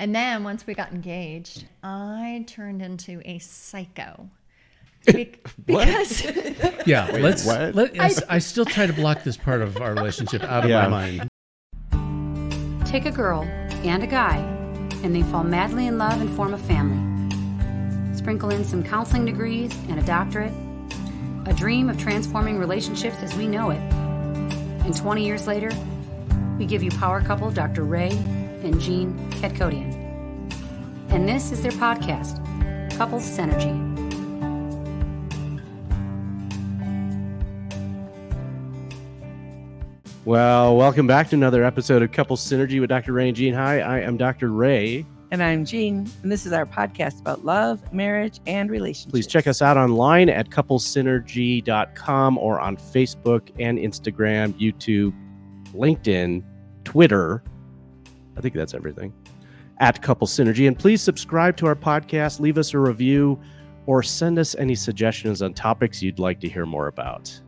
And then once we got engaged, I turned into a psycho. Be- because Yeah, let's. what? Let, I, I still try to block this part of our relationship out of Yeah. my mind. Take a girl and a guy, and they fall madly in love and form a family. Sprinkle in some counseling degrees and a doctorate, a dream of transforming relationships as we know it. And 20 years later, we give you power couple Dr. Ray and Jean Ketkodian. And this is their podcast, Couples Synergy. Well, welcome back to another episode of Couples Synergy with Dr. Ray and Jean. Hi, I am Dr. Ray. And I'm Jean, and this is our podcast about love, marriage, and relationships. Please check us out online at couplessynergy.com or on Facebook and Instagram, YouTube, LinkedIn, Twitter. I think that's everything. At Couples Synergy. And please subscribe to our podcast, leave us a review, or send us any suggestions on topics you'd like to hear more about.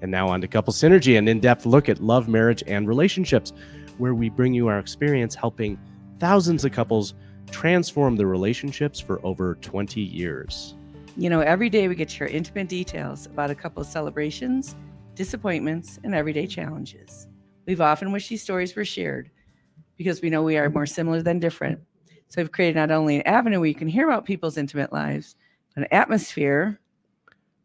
And now on to Couples Synergy, an in depth look at love, marriage, and relationships, where we bring you our experience helping thousands of couples transform their relationships for over 20 years. You know, every day we get to share intimate details about a couple's celebrations, disappointments, and everyday challenges. We've often wished these stories were shared because we know we are more similar than different. So we've created not only an avenue where you can hear about people's intimate lives, but an atmosphere,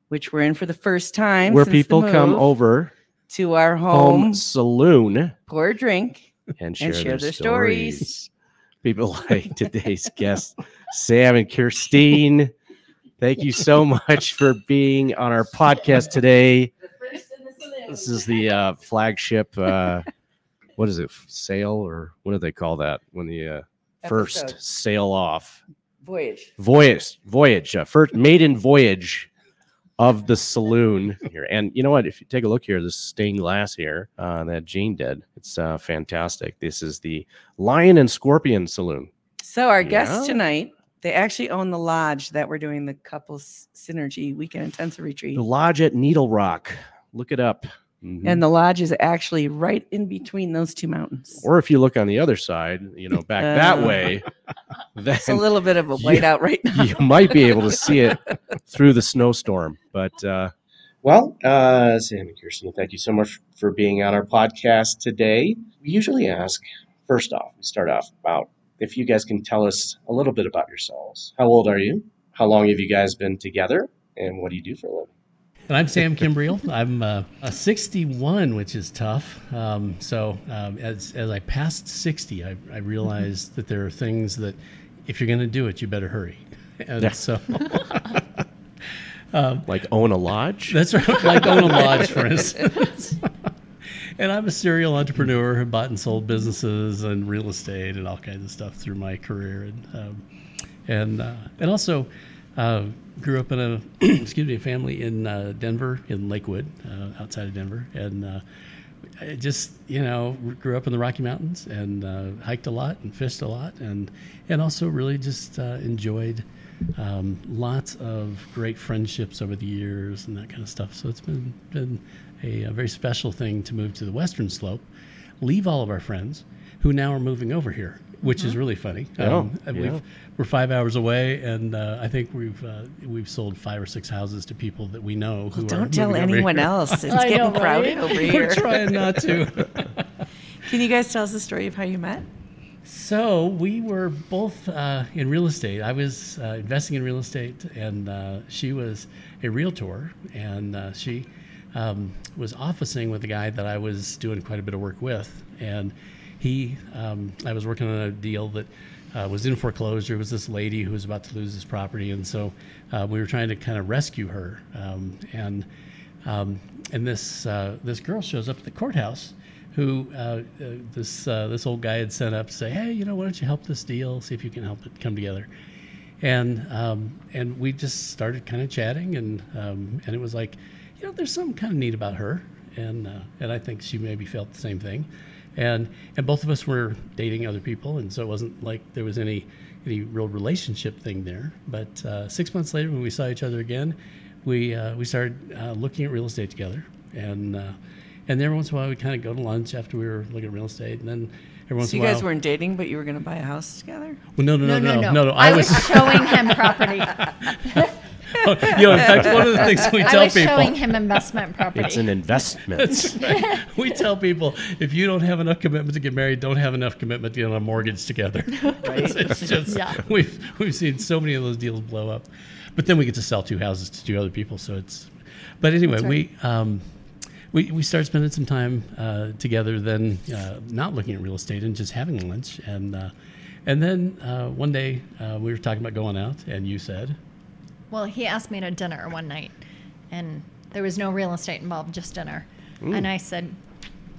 which we're in for the first time, where since the people come over to our home home, saloon pour a drink, and share, share their, their stories. stories. People like today's guests, Sam and Kerstin. Thank you so much for being on our podcast today. This is the uh, flagship. Uh, what is it? Sail or what do they call that when the uh, first Episode. sail off? voyage. voyage voyage uh, first maiden voyage of the saloon here and you know what if you take a look here this stained glass here uh, that Jean did it's uh, fantastic this is the lion and scorpion saloon So our guests tonight, they actually own the lodge that we're doing the couples synergy weekend intensive retreat. the lodge at needle rock look it up Mhm. And the lodge is actually right in between those two mountains. or if you look on the other side you know back that Uh, way that's a little bit of a Yeah. whiteout right now. you might be able to see it through the snowstorm. But uh, well, uh, Sam and Kerstin, thank you so much for being on our podcast today. We usually ask first off, we start off about if you guys can tell us a little bit about yourselves. How old are you? How long have you guys been together? And what do you do for a living? And I'm Sam Kimbriel. I'm uh, a 61, which is tough. Um, so um, as, as I passed 60, I, I realized that there are things that if you're going to do it, you better hurry. And Yeah. so Like own a lodge? that's right, like own a lodge, for instance. and I'm a serial entrepreneur who bought and sold businesses and real estate and all kinds of stuff through my career, and um, and uh, and also uh, grew up in a excuse me a family in uh, Denver in Lakewood, uh, outside of Denver, and. Uh, just you know grew up in the Rocky Mountains and uh, hiked a lot and fished a lot and and also really just uh, enjoyed um, lots of great friendships over the years and that kind of stuff. So it's been been a, a very special thing to move to the Western Slope, leave all of our friends who now are moving over here, which is really funny. Um, Yeah, and yeah. We've, we're five hours away, and uh, I think we've uh, we've sold five or six houses to people that we know who are Don't tell anyone else. It's getting know, crowded right? over We're trying not to. Can you guys tell us the story of how you met? So we were both uh, in real estate. I was uh, investing in real estate, and uh, she was a realtor, and uh, she um, was officing with a guy that I was doing quite a bit of work with, and he, um, I was working on a deal that uh, was in foreclosure. It was this lady who was about to lose this property, and so uh, we were trying to kind of rescue her, um, and um, and this uh, this girl shows up at the courthouse who uh, uh, this uh, this old guy had sent up to say, hey, you know, why don't you help this deal? See if you can help it come together. And um, and we just started kind of chatting, and um, and it was like, you know, there's something kind of neat about her, and and I think she maybe felt the same thing, and and both of us were dating other people, and so it wasn't like there was any any real relationship thing there. But uh, six months later, when we saw each other again, we uh, we started uh, looking at real estate together, and uh, and every once in a while we kind of go to lunch after we were looking at real estate, and then every once So you guys weren't dating, but you were going to buy a house together? Well, no, no, no, no, no, no. I, was, showing him property. you know, in fact, one of the things we I tell was people. showing him investment property. It's an investment. That's right. We tell people if you don't have enough commitment to get married, don't have enough commitment to get on a mortgage together. Right. it's just Yeah. we've we've seen so many of those deals blow up, but then we get to sell two houses to two other people. So it's, but anyway, we um, we we start spending some time uh, together. Then uh, not looking at real estate and just having lunch and. Uh, and then uh, one day uh, we were talking about going out, and you said, Well, he asked me to dinner one night, and there was no real estate involved, just dinner. And I said,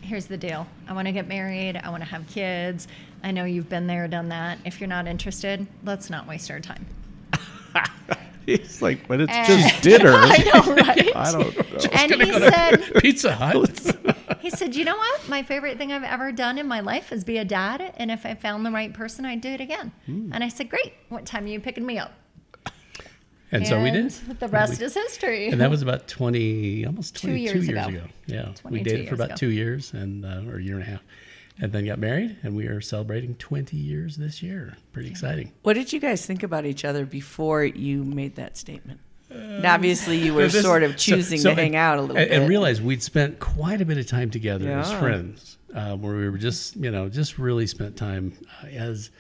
Here's the deal I want to get married, I want to have kids. I know you've been there, done that. If you're not interested, let's not waste our time. He's like, but it's And- just dinner. I know, right? I don't know. and he go to said, Pizza Hut." he said, you know what? My favorite thing I've ever done in my life is be a dad, and if I found the right person, I'd do it again. Hmm. And I said, great. What time are you picking me up? And so we did. And The rest is history. And that was about 20, almost Two 22 years years, ago. ago. Yeah. We dated for about ago. two years and uh, or a year and a half. And then got married, and we are celebrating 20 years this year. Pretty exciting. What did you guys think about each other before you made that statement? And obviously, you were This- sort of choosing so- to hang out a little and, bit. and realized we'd spent quite a bit of time together as friends, uh, where we were just, you know, just really spent time uh, as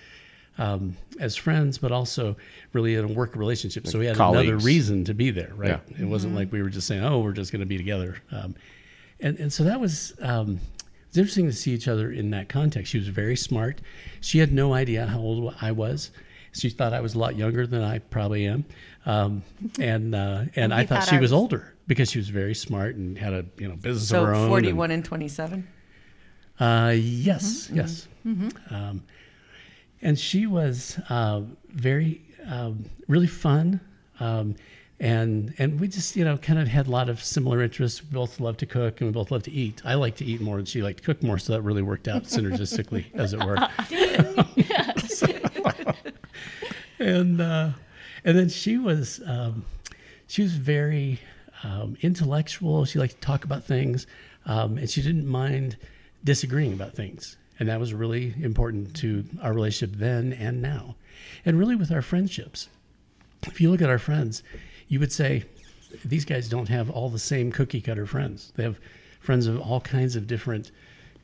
um, as friends, but also really in a work relationship. So we had another reason to be there, right? Yeah. It wasn't like we were just saying, "Oh, we're just going to be together." Um, and and so that was um, it's interesting to see each other in that context. She was very smart. She had no idea how old I was. She thought I was a lot younger than I probably am, um, and uh, and, And I thought thought she I was was- older because she was very smart and had a you know business so of her own. and- 41 and 27? uh, yes, Mm-hmm. yes. Um, and she was uh, very, um, really fun. Um, and and we just you know kind of had a lot of similar interests. We both love to cook and we both love to eat. I like to eat more and she liked to cook more, so that really worked out synergistically, as it were. and uh, and then she was um, she was very um, intellectual. She liked to talk about things, um, and she didn't mind disagreeing about things. And that was really important to our relationship then and now, and really with our friendships. If you look at our friends, you would say these guys don't have all the same cookie cutter friends. They have friends of all kinds of different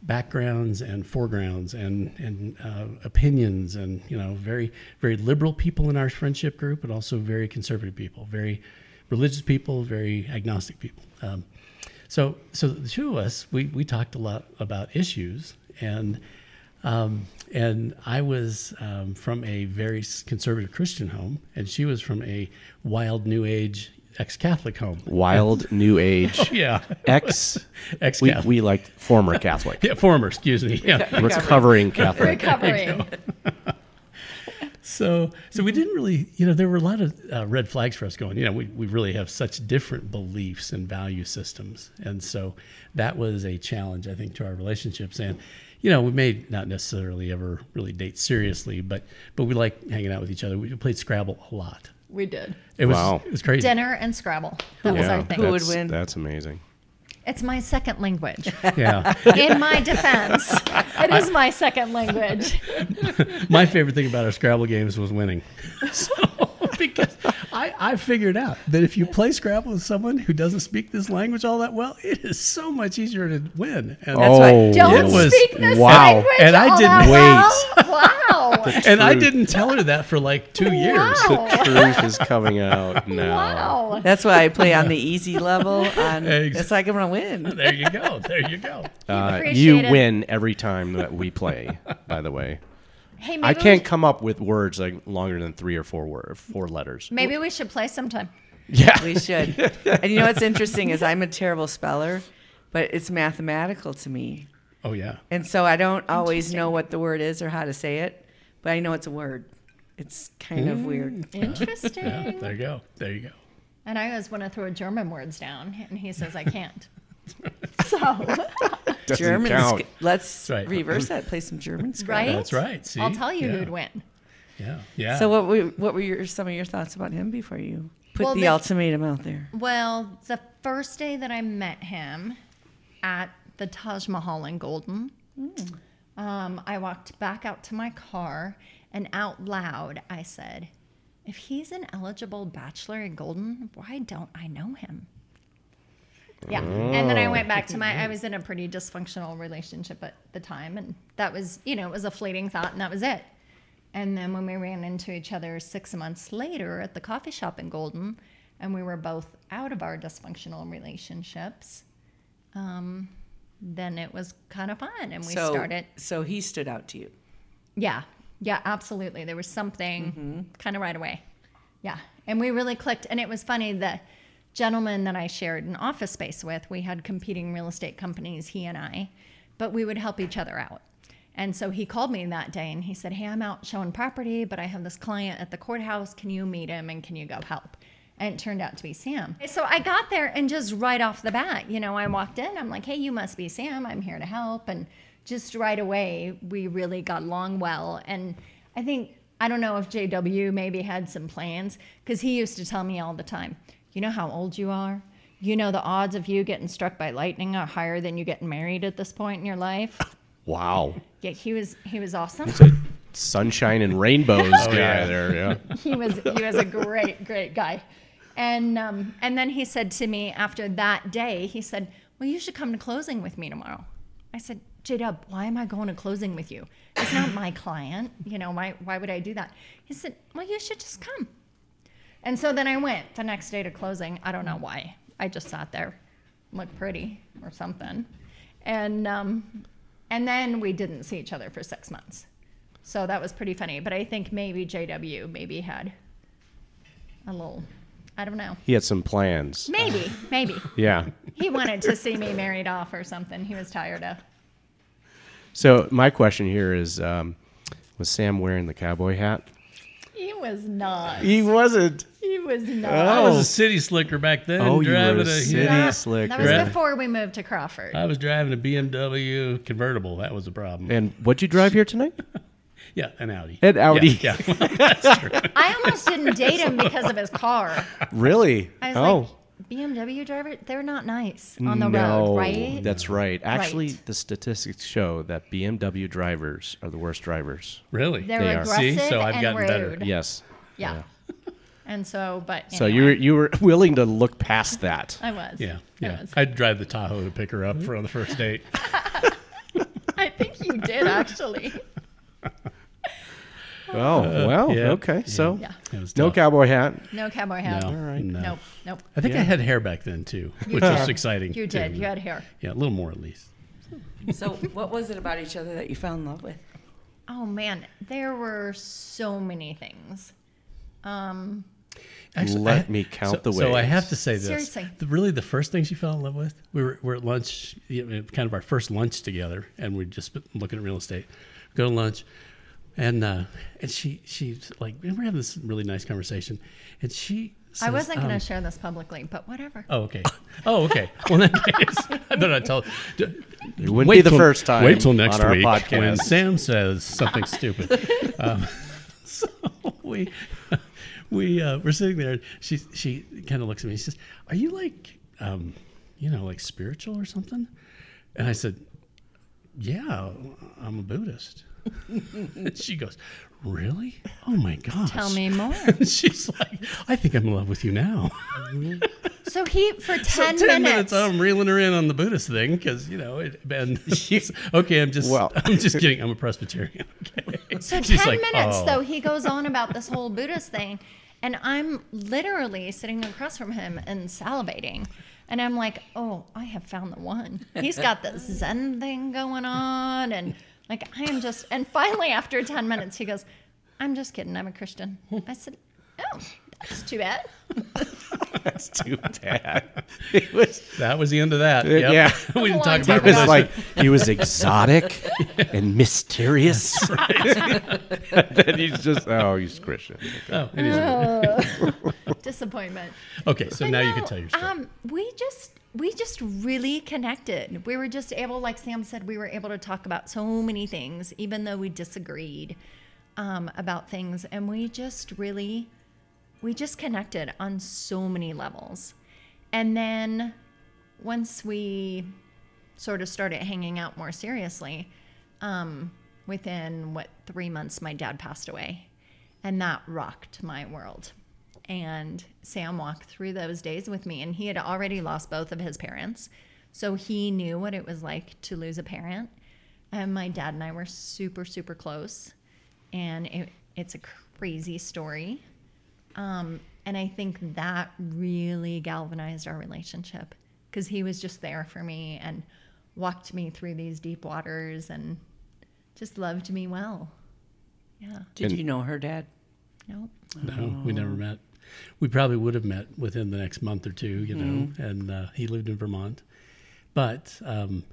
backgrounds and foregrounds and and uh, opinions and you know very very liberal people in our friendship group but also very conservative people very religious people very agnostic people um, so so the two of us we we talked a lot about issues and um, and I was um, from a very conservative Christian home, and she was from a wild New Age ex-Catholic home. Wild New Age. Yeah, Ex. we, ex-Catholic. we like former Catholic. yeah, former, excuse me. Yeah. Recovering Catholic. Recovering. So, so we didn't really, you know, there were a lot of uh, red flags for us going, you know, we, we really have such different beliefs and value systems. And so that was a challenge, I think, to our relationships. And, you know, we may not necessarily ever really date seriously, but, but we like hanging out with each other. We played Scrabble a lot. We did. It was, Wow. it was crazy. Dinner and Scrabble. That was our thing. Who would win? That's amazing. It's my second language. Yeah. In my defense, it is my second language. My favorite thing about our Scrabble games was winning. So, because I, I figured out that if you play Scrabble with someone who doesn't speak this language all that well, it is so much easier to win. And, That's why- Don't It was- speak this wow. language. And I all didn't that well. Wow. and I didn't tell her that for like two years. The Truth is coming out now. Wow. That's why I play on the easy level. On Ex- it's like I'm gonna win. There you go. There you go. Uh, you it. win every time that we play. By the way, Hey, maybe I can't should- come up with words like longer than three or four word, four letters. maybe we should play sometime. Yeah, We should. and you know what's interesting is I'm a terrible speller, but it's mathematical to me, Oh yeah. and so I don't always know what the word is or how to say it, but I know it's a word. It's kind of weird. Mm. Interesting. Yeah. There you go. There you go. And I always want to throw German words down, and he says I can't. so, German. count. sc- Let's right. reverse that. Play some German. Scrabble. right? That's right. See? I'll tell you Yeah. who'd win. Yeah. Yeah. So what were what were your some of your thoughts about him before you put Well, the, the- ultimatum out there? Well, the first day that I met him at the Taj Mahal in Golden, Um, I walked back out to my car and out loud I said, if he's an eligible bachelor in Golden, why don't I know him? Yeah. And then I went back to my, I was in a pretty dysfunctional relationship at the time. And that was, you know, it was a fleeting thought and that was it. And then when we ran into each other six months later at the coffee shop in Golden, and we were both out of our dysfunctional relationships, um, then it was kind of fun. And we so, started. So he stood out to you. Yeah. Yeah, absolutely. There was something kind of right away. Yeah. And we really clicked. And it was funny the gentleman that I shared an office space with, we had competing real estate companies, he and I, but we would help each other out. And so he called me that day and he said, Hey, I'm out showing property, but I have this client at the courthouse. Can you meet him and can you go help? And it turned out to be Sam. So I got there and just right off the bat, you know, I walked in, I'm like, Hey, you must be Sam. I'm here to help. And just right away, we really got along well. And I think, I don't know if JW maybe had some plans because he used to tell me all the time, You know how old you are? You know the odds of you getting struck by lightning are higher than you getting married at this point in your life. Wow. Yeah, he was he was awesome. Sunshine and rainbows Oh, guy yeah. there. Yeah. he was he was a great great guy, and um, and then he said to me after that day, he said, "Well, you should come to closing with me tomorrow." I said, "J Dub, why am I going to closing with you? It's not my client. You know why why would I do that?" He said, "Well, you should just come." And so then I went the next day to closing. I don't know why. I just sat there, looked pretty or something, and um, and then we didn't see each other for six months. So that was pretty funny. But I think maybe JW maybe had a little, I don't know. He had some plans. Maybe, maybe. Yeah. He wanted to see me married off or something. He was tired of. So my question here is, um, was Sam wearing the cowboy hat? He was not. He wasn't. He was not. Oh. I Oh. was a city slicker back then. Oh, you were a a, city yeah, slicker. That was Right. before we moved to Crawford. I was driving a BMW convertible. That was a problem. And what'd you drive here tonight? yeah, an Audi. An Audi. Yeah, yeah. That's true. I almost didn't date him because of his car. Really? I was oh. like, BMW driver, they're not nice on the no, road, right? That's right. Actually, Right. the statistics show that BMW drivers are the worst drivers. Really? They're They are. aggressive See? So I've and gotten rude. better. Yes. Yeah. And so, but So you were you were willing to look past that. I was. Yeah, I yeah. was. I'd drive the Tahoe to pick her up for the first date. I think you did actually. Oh well. yeah, okay. So Yeah. It was no tough. cowboy hat. No cowboy hat. No, right. no. Nope. Nope. I think I had hair back then too, which was exciting. You too. did. You had hair. Yeah, a little more at least. So, what was it about each other that you fell in love with? Oh man, there were so many things. Um, Let me count so, the So I ways. have to say this. Seriously. The, really, the first thing she fell in love with, we were, we're at lunch, you know, kind of our first lunch together, and we'd just been looking at real estate. Go to lunch, and uh, and she she's like, we're having this really nice conversation, and she. I wasn't going um, to share this publicly, but whatever. Oh, okay. Oh, okay. Well, in that case, I better not tell. It wouldn't be the till- first time Wait till next on our week podcast. when Sam says something stupid. um, so we we uh, we're sitting there. And she she kind of looks at me. She says, "Are you like um, you know like spiritual or something?" And I said, "Yeah, I'm a Buddhist." And she goes, "Really? Oh my gosh!" Tell me more. She's like, "I think I'm in love with you now." So he for 10, So ten, 10 minutes. I'm reeling her in on the Buddhist thing because, you know, it been She's okay. I'm just, Well- I'm just kidding. I'm a Presbyterian. Okay. So She's ten like, minutes "Oh." though, he goes on about this whole Buddhist thing, and I'm literally sitting across from him and salivating. And I'm like, oh, I have found the one. He's got this Zen thing going on, and like I am just. And finally, after ten minutes, he goes, "I'm just kidding. I'm a Christian." I said, "Oh, that's too bad." That's too bad. It was, That was the end of that. Yep. yeah. we didn't talk about It about time was like he was exotic and mysterious. then he's just oh, he's Christian. Okay. Oh, it is. Disappointment. Okay, so But now you no, can tell your story. Um, we just we just really connected. We were just able, like Sam said, we were able to talk about so many things, even though we disagreed um, about things, and we just really we just connected on so many levels. And then once we sort of started hanging out more seriously, um, within what three months, my dad passed away, and that rocked my world. And Sam walked through those days with me, and he had already lost both of his parents, so he knew what it was like to lose a parent. And my dad and I were super, super close, and it, it's a crazy story. Um, and I think that really galvanized our relationship because he was just there for me and walked me through these deep waters and just loved me well. Yeah. Did And- you know her dad? No. No, we never met. We probably would have met within the next month or two, you know. And uh, he lived in Vermont, but um,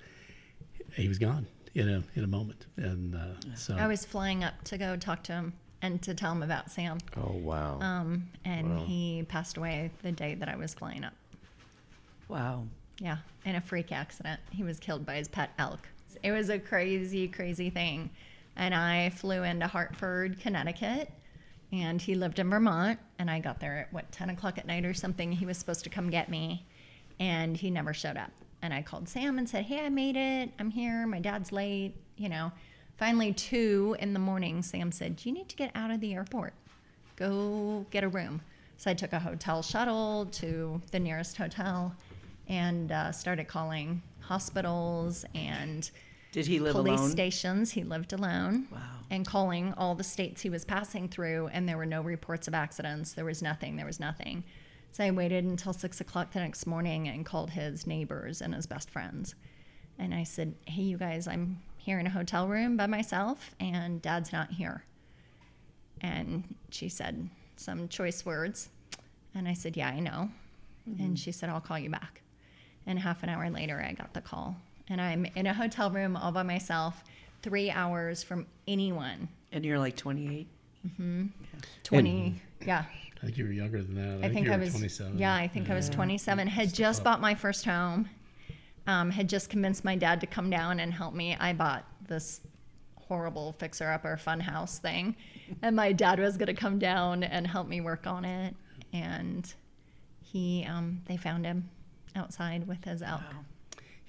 he was gone in a in a moment, and uh, so I was flying up to go talk to him and to tell him about Sam. Oh wow. Um, and he passed away the day that I was flying up. Wow. Yeah, in a freak accident. He was killed by his pet elk. It was a crazy, crazy thing. And I flew into Hartford, Connecticut, and he lived in Vermont. And I got there at what, 10 o'clock at night or something. He was supposed to come get me, and he never showed up. And I called Sam and said, Hey, I made it. I'm here. My dad's late. You know, finally, two in the morning, Sam said, You need to get out of the airport go get a room. So I took a hotel shuttle to the nearest hotel and uh, started calling hospitals and Did he live alone? police alone? stations. He lived alone. Wow. And calling all the states he was passing through, and there were no reports of accidents. There was nothing. There was nothing. So I waited until six o'clock the next morning and called his neighbors and his best friends. And I said, Hey, you guys, I'm here in a hotel room by myself, and dad's not here. And she said some choice words. And I said, Yeah, I know. And mm-hmm. she said, I'll call you back. And half an hour later, I got the call. And I'm in a hotel room all by myself, three hours from anyone. And you're like 28. Mm-hmm. 20, yeah. I think you were younger than that. I, I think you I was 27. Yeah, I think I was 27. Had just bought my first home. Um, had just convinced my dad to come down and help me. I bought this horrible fixer upper fun house thing, and my dad was going to come down and help me work on it. And he, um, they found him outside with his elk.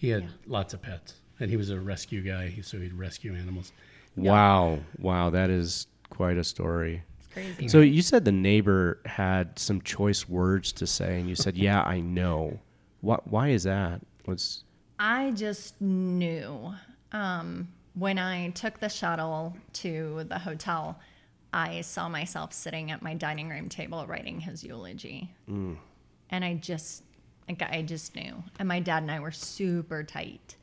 He had Yeah. lots of pets, and he was a rescue guy, so he'd rescue animals. Wow. Wow. That is quite a story. It's crazy. So you said the neighbor had some choice words to say, and you said, "Yeah, I know." What? Why is that? What's? I just knew um, when I took the shuttle to the hotel, I saw myself sitting at my dining room table writing his eulogy. And I just, like, I just knew. And my dad and I were super tight.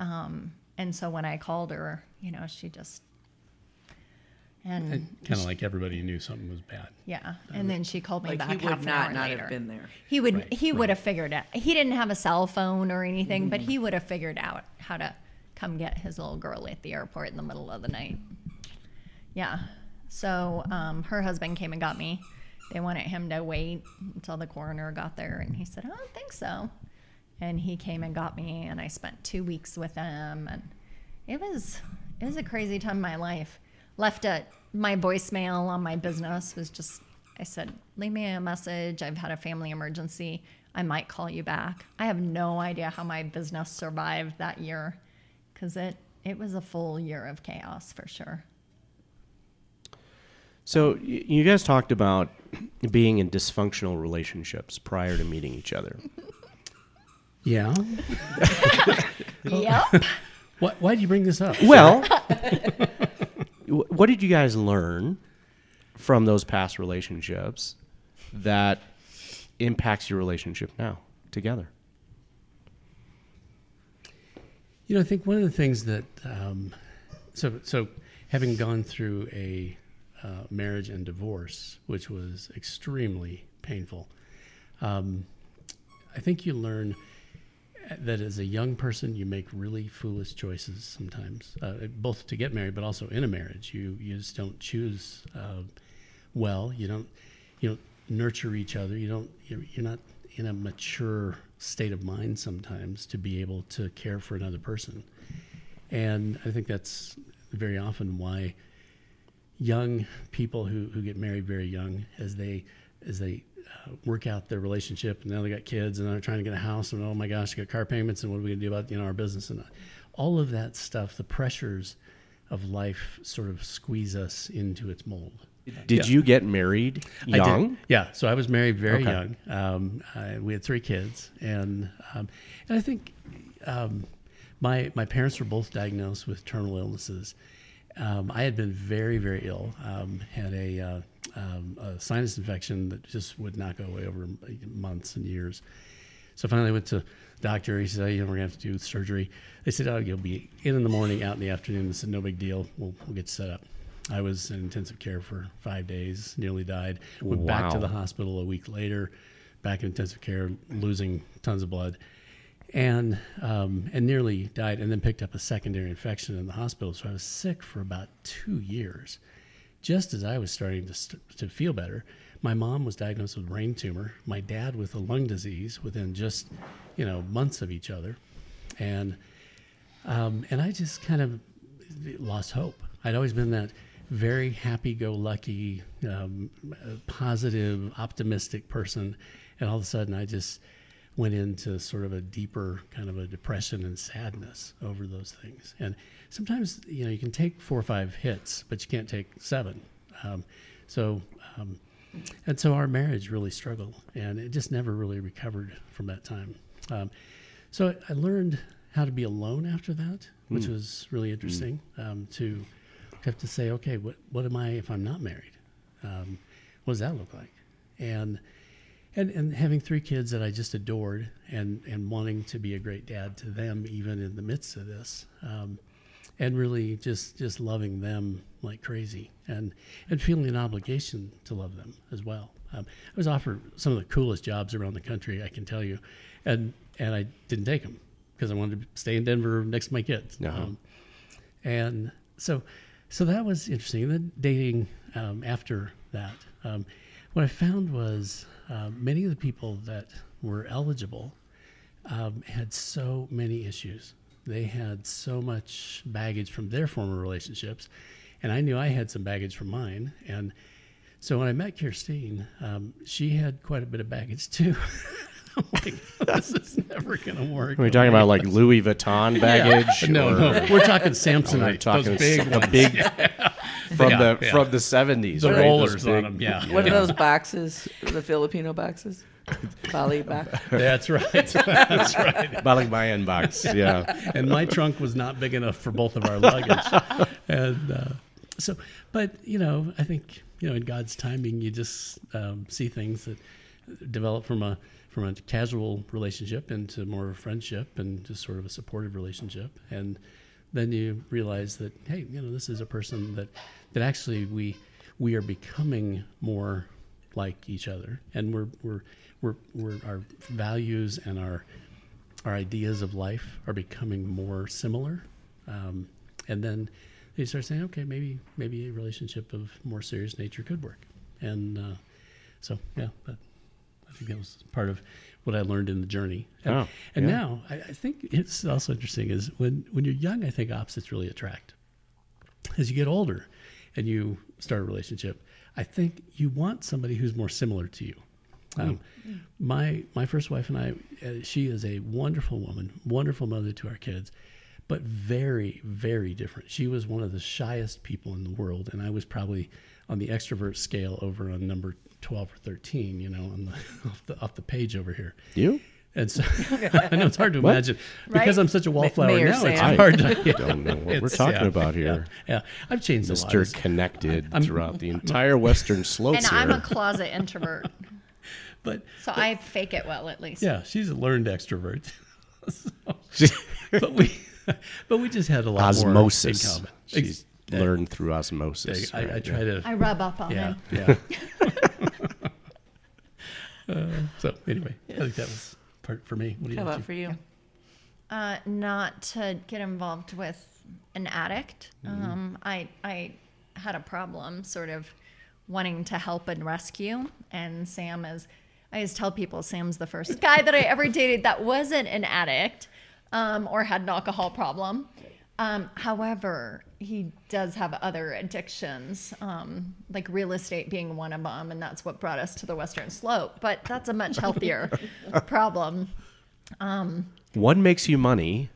Um, and so when I called her, you know, she just, and Kind of like everybody knew something was bad. yeah. And then she called me Like back he half would an not hour not later. have been there. He would Right, he would have figured out. He didn't have a cell phone or anything, but he would have figured out how to come get his little girl at the airport in the middle of the night. Yeah. So um, her husband came and got me. They wanted him to wait until the coroner got there, and he said, "I don't think so." And he came and got me, and I spent two weeks with him, and it was it was a crazy time in my life. Left at my voicemail on my business was just I said, leave me a message. I've had a family emergency. I might call you back. I have no idea how my business survived that year because it, it was a full year of chaos for sure. So you guys talked about being in dysfunctional relationships prior to meeting each other. Yeah. Yep. What? Why did you bring this up? Well, what did you guys learn from those past relationships that impacts your relationship now together? You know, I think one of the things that um, so so having gone through a uh, marriage and divorce, which was extremely painful, um, I think you learn that as a young person, you make really foolish choices sometimes, uh, both to get married, but also in a marriage. You you just don't choose uh, well. You don't you don't nurture each other. You don't you're, you're not in a mature state of mind sometimes to be able to care for another person. And I think that's very often why young people who, who get married very young, as they as they uh, work out their relationship, and now they got kids, and they're trying to get a house, and oh my gosh, got car payments, and what are we gonna do about you know our business, and all of that stuff, the pressures of life sort of squeeze us into its mold. Did Yeah. you get married young? Yeah, so I was married very Okay. young. Um, I, we had three kids, and um, and I think um, my my parents were both diagnosed with terminal illnesses. Um, I had been very very ill. Um, had a, uh, um, a sinus infection that just would not go away over months and years. So finally, I went to the doctor. He said, oh, "You know, we're gonna have to do surgery." They said, "Oh, you'll be in in the morning, out in the afternoon." I said, "No big deal. We'll we'll get set up." I was in intensive care for five days. Nearly died. Went back to the hospital a week later. Back in intensive care, losing tons of blood, and um, and nearly died. And then picked up a secondary infection in the hospital. So I was sick for about two years. Just as I was starting to, st- to feel better, my mom was diagnosed with a brain tumor. My dad with a lung disease within just, you know, months of each other, and um, and I just kind of lost hope. I'd always been that very happy-go-lucky, um, uh, positive, optimistic person, and all of a sudden, I just went into sort of a deeper kind of a depression and sadness over those things. And sometimes, you know, you can take four or five hits, but you can't take seven. Um, so, um, and so our marriage really struggled, and it just never really recovered from that time. Um, so I, I learned how to be alone after that, which was really interesting. Um, to have to say, okay, what what am I if I'm not married? Um, what does that look like? And and and having three kids that I just adored, and and wanting to be a great dad to them, even in the midst of this, um, and really just just loving them like crazy, and and feeling an obligation to love them as well. Um, I was offered some of the coolest jobs around the country, I can tell you, and and I didn't take them because I wanted to stay in Denver next to my kids. Uh-huh. Um, and so so that was interesting. The dating um, after that, um, what I found was uh, many of the people that were eligible um, had so many issues. They had so much baggage from their former relationships, and I knew I had some baggage from mine. And so when I met Kerstin, um, she had quite a bit of baggage too. I'm like, this is never going to work. Are we talking about like Louis Vuitton baggage? No, or- no, we're talking We're Samsonite. talking those big a big from Yeah, the yeah. from the seventies. the right? Those rollers on them. Yeah, What are those boxes? The Filipino boxes? Bali box. That's right. That's right. Balikbayan box. Yeah. And my trunk was not big enough for both of our luggage, and uh, so, but you know, I think you know, in God's timing, you just um, see things that develop from a from a casual relationship into more of a friendship and just sort of a supportive relationship, and then you realize that hey, you know, this is a person that that actually we we are becoming more like each other, and we're we're we're, we're our values and our our ideas of life are becoming more similar, um, and then you start saying, okay, maybe maybe a relationship of more serious nature could work, and uh, so yeah, that, I think that was part of what I learned in the journey. And, Oh, and yeah. now I, I think it's also interesting is when when you're young, I think opposites really attract. As you get older, and you start a relationship, I think you want somebody who's more similar to you. Um, my my first wife and I, uh, she is a wonderful woman, wonderful mother to our kids, but very very different. She was one of the shyest people in the world, and I was probably on the extrovert scale over on number twelve or thirteen. You know, on the off the off the page over here. You? And so I know it's hard to What? imagine because Right? I'm such a wallflower Mayor now. It's Sam. hard to. I don't know what we're It's- talking yeah, about here. Yeah, yeah. I've changed a lot. Mr. It's- Connected I'm- throughout the entire Western slopes And I'm here. a closet introvert, But so I fake it well at least. yeah, she's a learned extrovert. So- but we, but we just had a lot osmosis. more in common. She's Ex- learned through osmosis. I, I right, try to. I rub up on yeah, him. yeah. uh, so anyway, I think that was part for me. What do you How about for you? Uh, not to get involved with an addict. Um, I I had a problem sort of wanting to help and rescue, and Sam is. I always tell people Sam's the first guy that I ever dated that wasn't an addict um, or had an alcohol problem. Um, however, he does have other addictions, um, like real estate being one of them, and that's what brought us to the Western Slope. But that's a much healthier problem. One makes you money,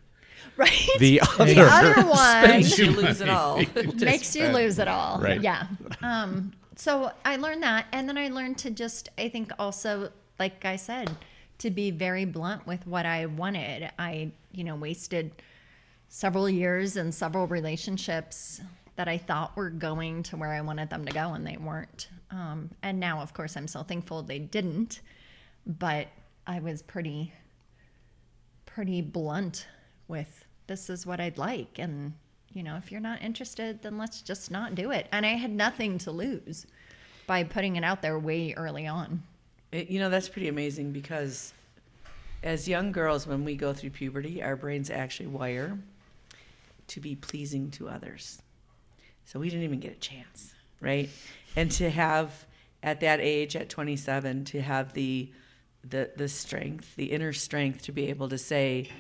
right? The The other, other one Makes you lose it all. makes you lose it all. Right. Yeah. Um, so I learned that. And then I learned to just, I think also, like I said, to be very blunt with what I wanted. I, you know, wasted several years and several relationships that I thought were going to where I wanted them to go and they weren't. Um, and now, of course, I'm so thankful they didn't. But I was pretty, pretty blunt with this is what I'd like. And, you know, if you're not interested, then let's just not do it. And I had nothing to lose by putting it out there way early on. It- you know, that's pretty amazing because as young girls, when we go through puberty, our brains actually wire to be pleasing to others. So we didn't even get a chance, right? And to have at that age, at 27, to have the the the strength, the inner strength to be able to say,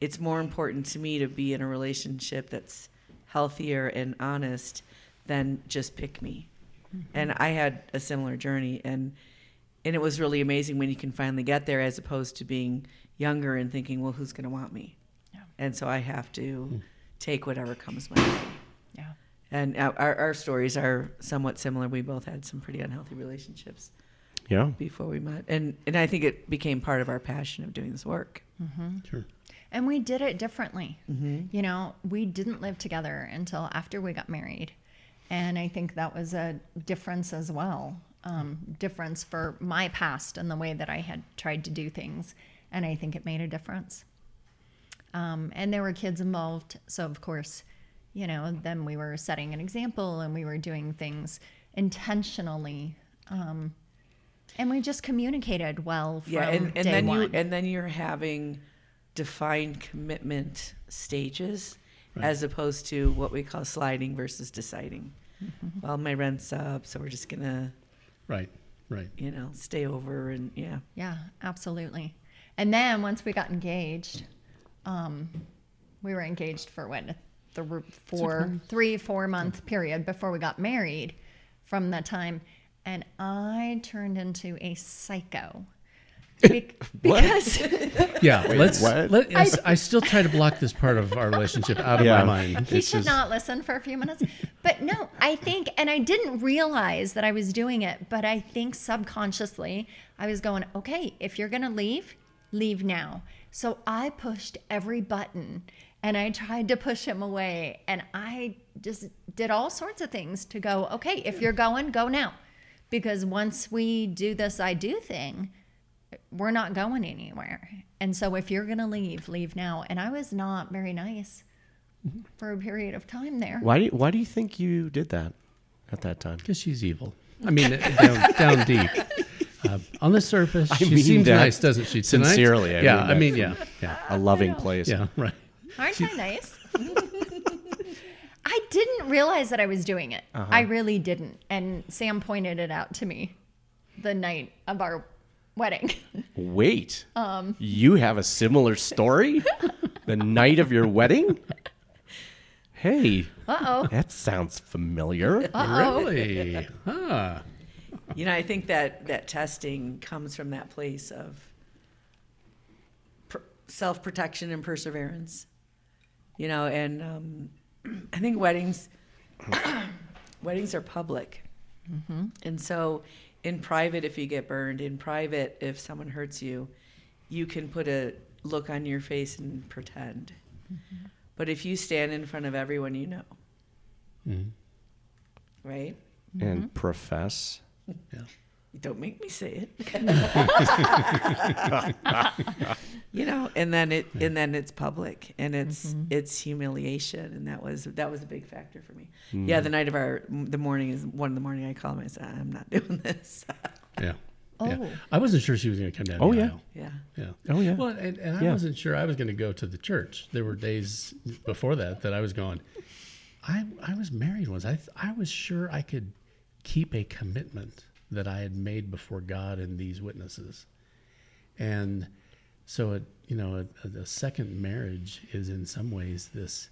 it's more important to me to be in a relationship that's healthier and honest than just pick me. Mm-hmm. And I had a similar journey and and it was really amazing when you can finally get there as opposed to being younger and thinking, well, who's going to want me? Yeah. And so I have to hmm. Take whatever comes my way. Yeah. And our, our, our stories are somewhat similar. We both had some pretty unhealthy relationships yeah. before we met. And, and I think it became part of our passion of doing this work. Mm-hmm. Sure. And we did it differently. Mm-hmm. You know, we didn't live together until after we got married. And I think that was a difference as well. Um, difference for my past and the way that I had tried to do things. And I think it made a difference. Um, and there were kids involved. So, of course, you know, then we were setting an example and we were doing things intentionally. Um, and we just communicated well from yeah. And, and day then one. you, and then you're having defined commitment stages as opposed to what we call sliding versus deciding. Well, my rent's up, so we're just going to, Right. Right. you know, stay over and yeah. Yeah, absolutely. And then once we got engaged, um, we were engaged for what the four, three, four month period before we got married. From that time, and I turned into a psycho. Be- because Yeah. let's. what? Let, I, I still try to block this part of our relationship out of Yeah. my mind. he It's should just- not listen for a few minutes. But no, I think, and I didn't realize that I was doing it, but I think subconsciously I was going, okay, if you're going to leave, leave now. So I pushed every button and I tried to push him away. And I just did all sorts of things to go, okay, if you're going, go now. Because once we do this I do thing, we're not going anywhere. And so if you're going to leave, leave now. And I was not very nice for a period of time there. Why do you, Why do you think you did that at that time? Because she's evil. I mean, down, down deep. Uh, on the surface, she mean seems that nice, doesn't she? Tonight? sincerely, I yeah, mean I mean, yeah, yeah, A loving place. yeah, right. Aren't I nice? I didn't realize that I was doing it. I really didn't. And Sam pointed it out to me the night of our wedding. Wait. Um. you have a similar story? the night of your wedding? Hey, Uh oh. that sounds familiar. Uh oh. Really? Ah, You know, I think that that testing comes from that place of per- self protection and perseverance. You know, and um, I think weddings weddings are public, and so in private, if you get burned, in private, if someone hurts you, you can put a look on your face and pretend. But if you stand in front of everyone, you know, Mhm. right? And profess. Don't make me say it. you know, and then it and then it's public and it's mm-hmm. it's humiliation and that was that was a big factor for me. Mm. Yeah, the night of our the morning is one in the morning I call him I said I'm not doing this. yeah. Oh. yeah. I wasn't sure she was going to come down. Oh, the yeah. aisle. yeah. Yeah. Oh, yeah. Well, and, and I Yeah. wasn't sure I was going to go to the church. There were days before that that I was going. I I was married once. I I was sure I could keep a commitment that I had made before God and these witnesses, and so it you know a, a second marriage is in some ways this.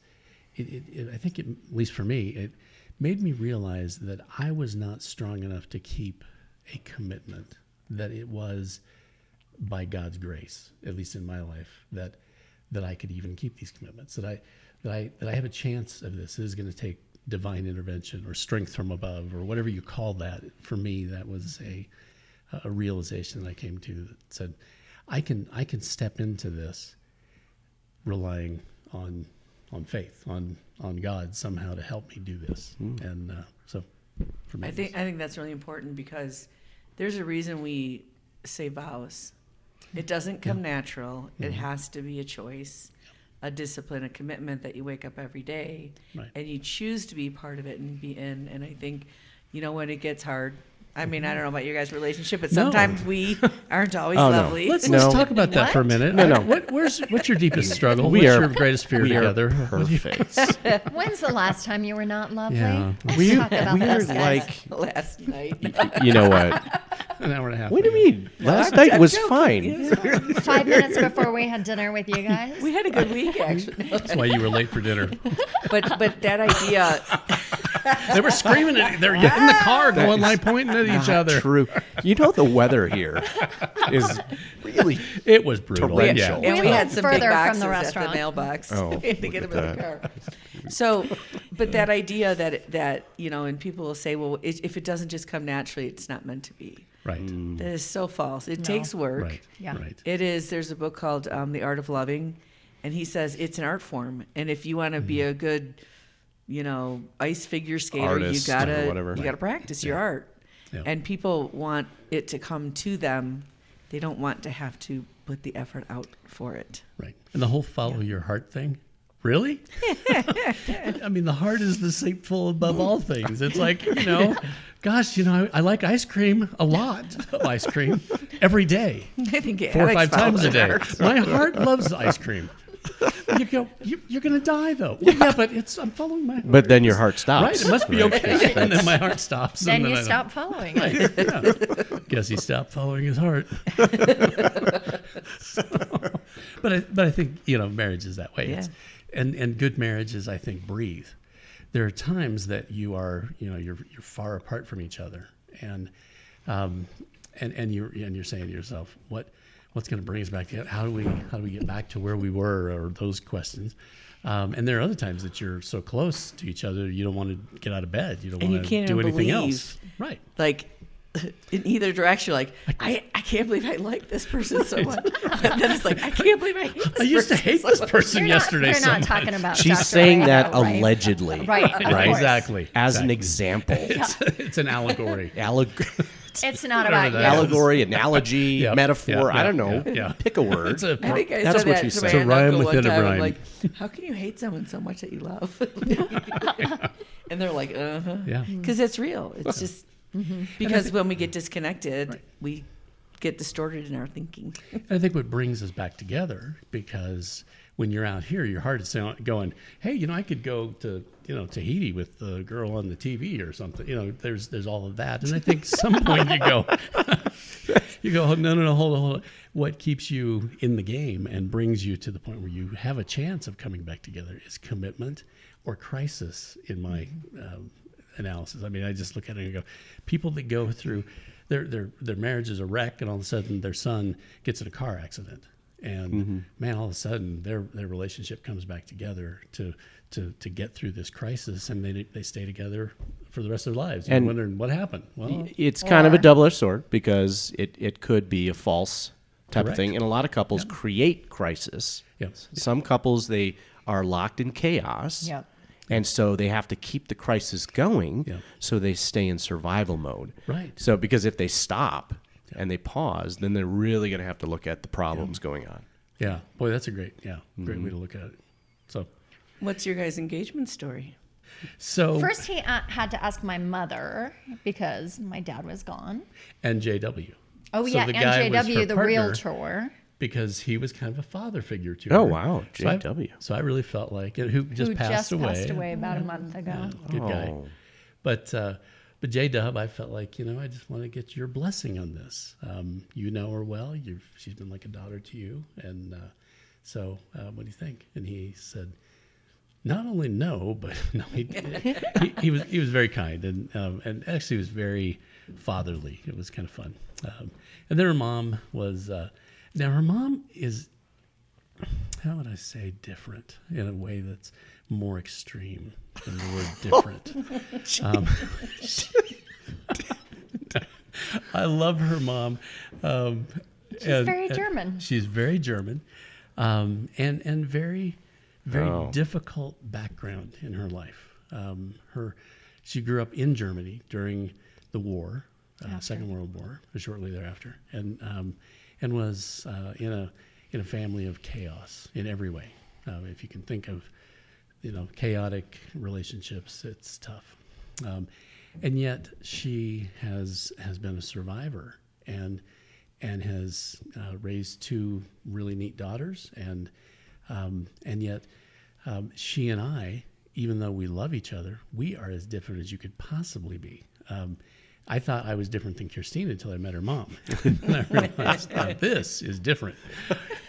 It, it, it, I think it, at least for me, it made me realize that I was not strong enough to keep a commitment. That it was by God's grace, at least in my life, that that I could even keep these commitments. That I that I that I have a chance of this. This is going to take divine intervention or strength from above or whatever you call that. For me, that was a a realization that I came to that said, I can I can step into this relying on on faith on on God somehow to help me do this. And uh, so for me, I think I think that's really important because there's a reason we say vows. It doesn't come natural. It Mm-hmm. has to be a choice, a discipline, a commitment that you wake up every day Right. and you choose to be part of it and be in. And I think, you know, when it gets hard, I mean, I mm-hmm. don't know about your guys' relationship, but No. sometimes we aren't always Oh, no. lovely. Let's, No. let's talk about that for a minute. No, no. What, where's what's your deepest struggle? We what's are- your greatest fear we are together? What do perfect. When's the last time you were not lovely? Yeah. Let's we talk about we are like, last night. you know what? An hour and a half. What do you mean? Last I'm- night was fine. five minutes before we had dinner with you guys. We had a good week, actually. That's why you were late for dinner. But but that idea, They were screaming at They're in the ah! car going like pointing at each other. True. You know the weather here is really It was brutal. Torrential. Yeah. and we had some big further from boxes the at restaurant. the mailbox. Oh, we had to get look them at in the car. So, but that idea that that you know, and people will say, well, it, if it doesn't just come naturally, it's not meant to be. Right. Mm. That is so false. It No. takes work. Right. Yeah. Right. It is. There's a book called um, The Art of Loving, and he says it's an art form. And if you want to be mm-hmm. a good, you know, ice figure skater, Artist you gotta whatever. you gotta practice your art. Yeah. And people want it to come to them. They don't want to have to put the effort out for it. Right. And the whole follow your heart thing. Really? I mean, the heart is the deceitful above mm. all things. It's like, you know, gosh, you know, I, I like ice cream a lot of ice cream every day, I think four or five times a day. art. My heart loves ice cream. You go, you, you're going to die though. Well, yeah, but it's, I'm following my heart. But then your heart stops. Right. It must be Right. okay. and then my heart stops. then and you I don't- stop following. Right, yeah. Guess he stopped following his heart. So, but I, but I think you know marriage is that way. It's, and and good marriages I think breathe. There are times that you are you know you're you're far apart from each other, and um, and and you're and you're saying to yourself what what's going to bring us back together? How do we how do we get back to where we were or those questions? Um, and there are other times that you're so close to each other you don't want to get out of bed. You don't want to do anything believe else. Right. Like in either direction, like I, I can't believe I like this person so much. and then it's like I can't believe I hate this I used to hate so this person You're yesterday. Not, so you're not much. talking about. She's Dr. saying that Idaho, right? allegedly. Right. of Right. course. Exactly. As an example. It's, it's an allegory. Allegory. It's not Whatever about you. allegory, analogy, Yep, metaphor. yep, I don't know. yep, yeah. Pick a word. It's a I think I That's said what that you to say. my It's a rhyme within a time. Rhyme. like, how can you hate someone so much that you love? and they're like, uh huh. Yeah. Because it's real. It's just because when we get disconnected, Right. we get distorted in our thinking. I think what brings us back together because when you're out here, your heart is going, "Hey, you know, I could go to you know Tahiti with the girl on the TV or something." You know, there's there's all of that, and I think some point you go, you go, "Oh, no, no, no, hold on, hold on." What keeps you in the game and brings you to the point where you have a chance of coming back together is commitment or crisis. In my um, analysis, I mean, I just look at it and go, people that go through their their their marriage is a wreck, and all of a sudden their son gets in a car accident, and mm-hmm. man, all of a sudden their their relationship comes back together to to to get through this crisis, and they they stay together for the rest of their lives. You're And- wondering what happened. Well, it's kind of a double-edged sword because it, it could be a false type of thing, and a lot of couples create crisis. Yes. Some couples they are locked in chaos. Yep. And so they have to keep the crisis going, Yeah. so they stay in survival mode. Right. So because if they stop and they pause, then they're really going to have to look at the problems going on. yeah, boy, that's a great yeah great way to look at it. So What's your guys' engagement story? so First, he uh, had to ask my mother because my dad was gone. and JW. Oh So yeah, the guy was NJW, the partner. realtor, because he was kind of a father figure to her. Oh, her. wow, So I- JW. So I, really felt like and who just who passed just away. passed away about a month ago. Good guy. Oh. But uh, but J Dub, I felt like you know I just want to get your blessing on this. Um, you know her well. You've she's been like a daughter to you, and uh, so uh, what do you think? And he said, not only no, but no, he, he, he was he was very kind and um, and actually was very fatherly. It was kind of fun. Um, and then her mom was uh, now her mom is how would I say different in a way that's more extreme than the word different. um, I love her mom. Um, She's very German. She's very German, um, and and very very Oh. difficult background in her life. Um, her she grew up in Germany during the war, uh, Second World War, shortly thereafter, and um, and was uh, in a in a family of chaos in every way. Uh, if you can think of you know chaotic relationships, it's tough. Um, and yet she has has been a survivor and and has uh, raised two really neat daughters and um, and yet um, she and I, even though we love each other, we are as different as you could possibly be. Um, I thought I was different than Kerstin until I met her mom, and I realized now this is different.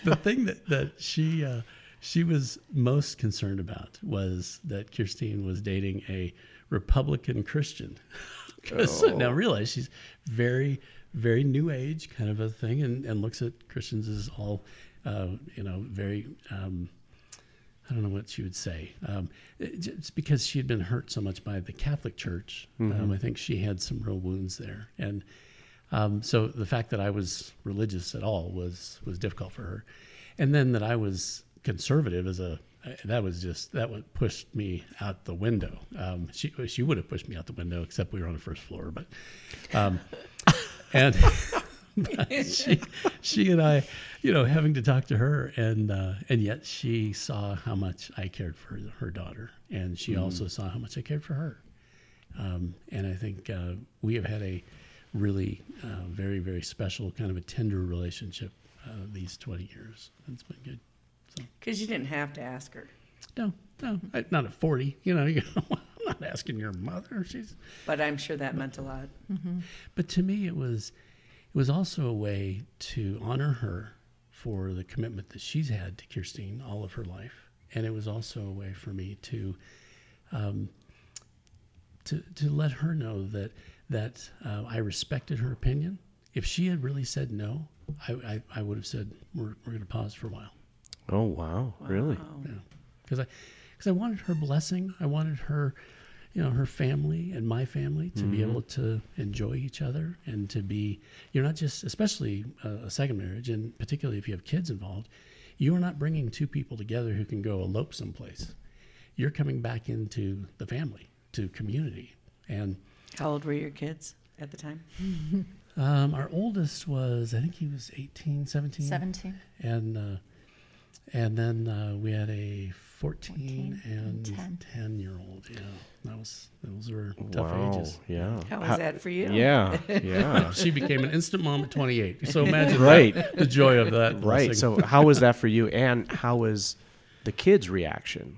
The thing that that she uh, she was most concerned about was that Kerstin was dating a Republican Christian. 'Cause now realize she's very very new age kind of a thing, and, and looks at Christians as all uh, you know very. Um, I don't know what she would say. Um, it's because she had been hurt so much by the Catholic Church. Um, I think she had some real wounds there, and um, so the fact that I was religious at all was was difficult for her, and then that I was conservative as a that was just that would push me out the window. Um, she she would have pushed me out the window, except we were on the first floor, but um, and she she and I, you know, having to talk to her, and uh, and yet she saw how much I cared for her daughter, and she also saw how much I cared for her, um, and I think uh, we have had a really uh, very very special kind of a tender relationship uh, these twenty years. It's been good. Because you didn't have to ask her. No, no, I, not at forty. You know, you know, I'm not asking your mother. She's But I'm sure that meant a lot. But to me, it was it was also a way to honor her for the commitment that she's had to Kerstin all of her life, and it was also a way for me to um, to to let her know that that uh, I respected her opinion. If she had really said no, I I, I would have said we're we're going to pause for a while. Oh wow, really? Yeah, because I because I wanted her blessing. I wanted her, you know, her family and my family to be able to enjoy each other and to be. You're not just, especially a, a second marriage, and particularly if you have kids involved, you are not bringing two people together who can go elope someplace. You're coming back into the family, to community, and How old were your kids at the time? um, our oldest was, I think he was 18, 17. 17. and uh, and then uh, we had a 14, 14 and and 10. 10 year old yeah that was those were tough wow, ages yeah. How was that for you? Yeah, yeah. she became an instant mom at 28 so imagine Right. that, the joy of that right. blessing. So how was that for you, and how was the kids' reaction?